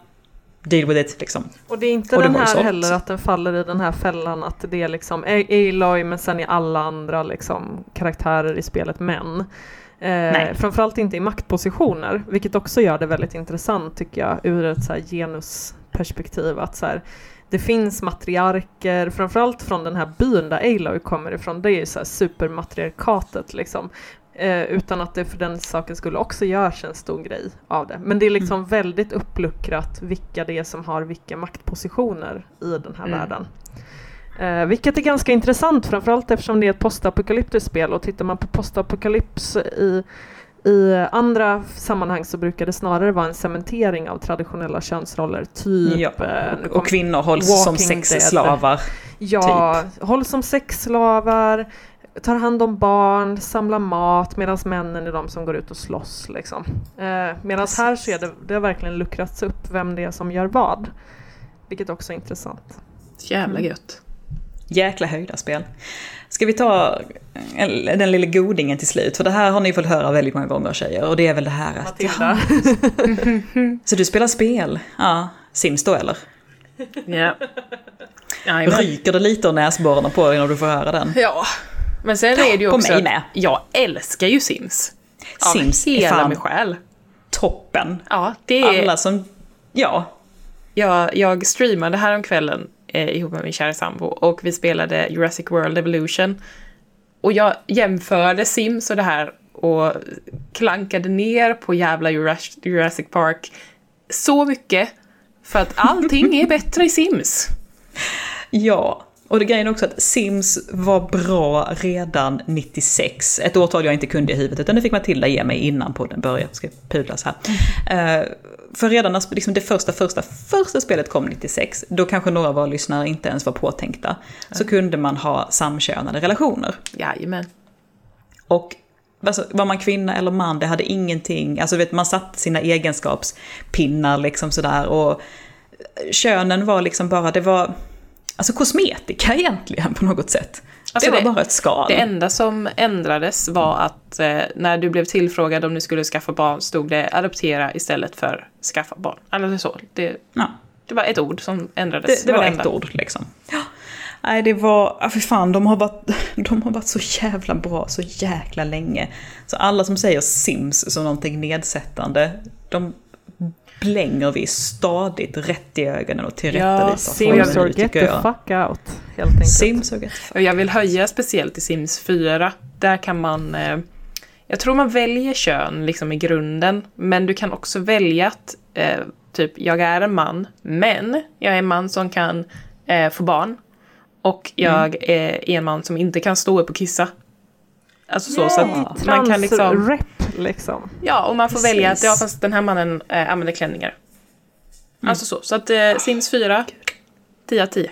B: deal with it liksom.
A: Och det är inte
B: Och
A: den här heller att den faller i den här fällan att det är liksom Aloy men sen är alla andra liksom karaktärer i spelet män. Eh, framförallt inte i maktpositioner, vilket också gör det väldigt intressant tycker jag ur ett så här genusperspektiv. Att så här, det finns matriarker, framförallt från den här byn där Aloy kommer ifrån, det är ju så här supermatriarkatet liksom. Eh, utan att det för den saken skulle också görs en stor grej av det. Men det är liksom väldigt uppluckrat vilka det är som har vilka maktpositioner i den här
C: Mm.
A: världen. Eh, vilket är ganska intressant, framförallt eftersom det är ett postapokalyptiskt spel och tittar man på postapokalyps i, i andra sammanhang så brukar det snarare vara en cementering av traditionella könsroller, typ...
B: Ja,
A: eh,
B: och, och kvinnor hålls som sexslavar.
A: Ja,
B: typ.
A: hålls som sexslavar, tar hand om barn, samlar mat medan männen är de som går ut och slåss. Liksom. Eh, medan här så är det, det har verkligen luckrats upp vem det är som gör vad. Vilket också är intressant.
C: Jävla gött.
B: Jäkla höjda spel. Ska vi ta en- den lilla godingen till slut? För det här har ni fått höra väldigt många gånger tjejer. Och det är väl det här att...
A: Matilda.
B: Så du spelar spel? Ja, Sims då eller?
C: Ja. Jajamän.
B: Ryker det lite ur näsborrarna på dig när du får höra den?
C: Ja. Men sen är det ju
B: på
C: också
B: mig
C: att
B: med.
C: jag älskar ju Sims.
B: Sims är
C: hela
B: fan
C: min själ.
B: toppen.
C: Ja, det är...
B: Alla som... Ja,
C: Jag, jag streamade häromkvällen eh, ihop med min kära sambo och vi spelade Jurassic World Evolution. Och jag jämförde Sims och det här och klankade ner på jävla Juras- Jurassic Park så mycket. För att allting är bättre i Sims.
B: Ja, och det grejen är också att Sims var bra redan 96. Ett årtal jag inte kunde i huvudet, utan det fick Matilda ge mig innan podden började. Ska pudlas här. Eh, för redan när liksom det första, första, första spelet kom 96, då kanske några av våra lyssnare inte ens var påtänkta, så kunde man ha samkönade relationer.
C: Jajamän.
B: Och alltså, var man kvinna eller man, det hade ingenting, alltså vet, man satte sina egenskapspinnar liksom sådär och könen var liksom bara, det var alltså kosmetika egentligen på något sätt.
C: Alltså,
B: det var
C: det-
B: bara ett skal.
C: Det enda som ändrades var att eh, när du blev tillfrågad om du skulle skaffa barn stod det adoptera istället för skaffa barn. Eller så. Det,
B: Ja.
C: Det var ett ord som ändrades.
B: Det, det var ett ord liksom. Ja. Nej, det var, ja för fan, de har, varit, de har varit så jävla bra så jäkla länge. Så alla som säger Sims som någonting nedsättande, de blänger vi stadigt rätt i ögonen och tillrättavisar.
A: Sims
B: för
A: or get the fuck out. Helt enkelt.
B: Sims och get the fuck
C: Och jag vill höja speciellt i Sims 4. Där kan man... Eh, jag tror man väljer kön liksom i grunden, men du kan också välja att eh, typ, jag är en man, men jag är en man som kan eh, få barn. Och jag är en man som inte kan stå upp och kissa. Alltså så, så att man kan liksom...
A: Trans-rep liksom.
C: Ja, och man får välja att
B: Precis.
C: ja, fast den här mannen eh, använder klänningar. Alltså så. Så att eh, Sims 4, 10 av 10.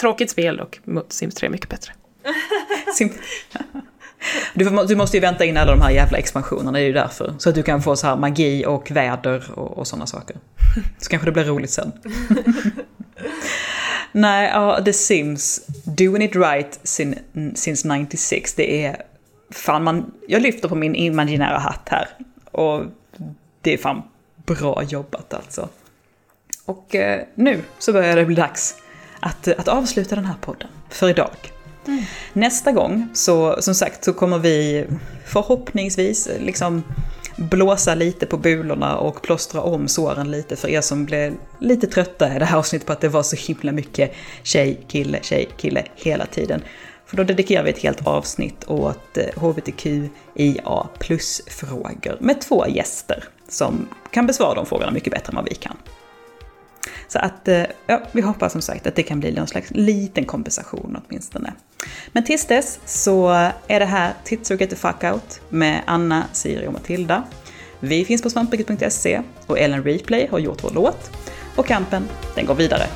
C: Tråkigt spel dock, mot Sims 3 mycket bättre.
B: Sim- Du, du måste ju vänta in alla de här jävla expansionerna, det är ju därför. Så att du kan få så här magi och väder och, och sådana saker. Så kanske det blir roligt sen. Nej, ja, The Sims, doing it right sin, since 96, det är... Fan, man, jag lyfter på min imaginära hatt här. Och det är fan bra jobbat alltså. Och eh, nu så börjar det bli dags att, att avsluta den här podden för idag. Nästa gång så, som sagt, så kommer vi förhoppningsvis liksom blåsa lite på bulorna och plåstra om såren lite för er som blev lite trötta i det här avsnittet på att det var så himla mycket tjej, kille, tjej, kille hela tiden. För då dedikerar vi ett helt avsnitt åt eh, hbtqia plus-frågor med två gäster som kan besvara de frågorna mycket bättre än vad vi kan. Så att, eh, ja, vi hoppas som sagt att det kan bli någon slags liten kompensation åtminstone. Men tills dess så är det här Tits och Get the Fuck Out med Anna, Siri och Matilda. Vi finns på svampbygget.se, och Ellen Replay har gjort vår låt. Och kampen, den går vidare.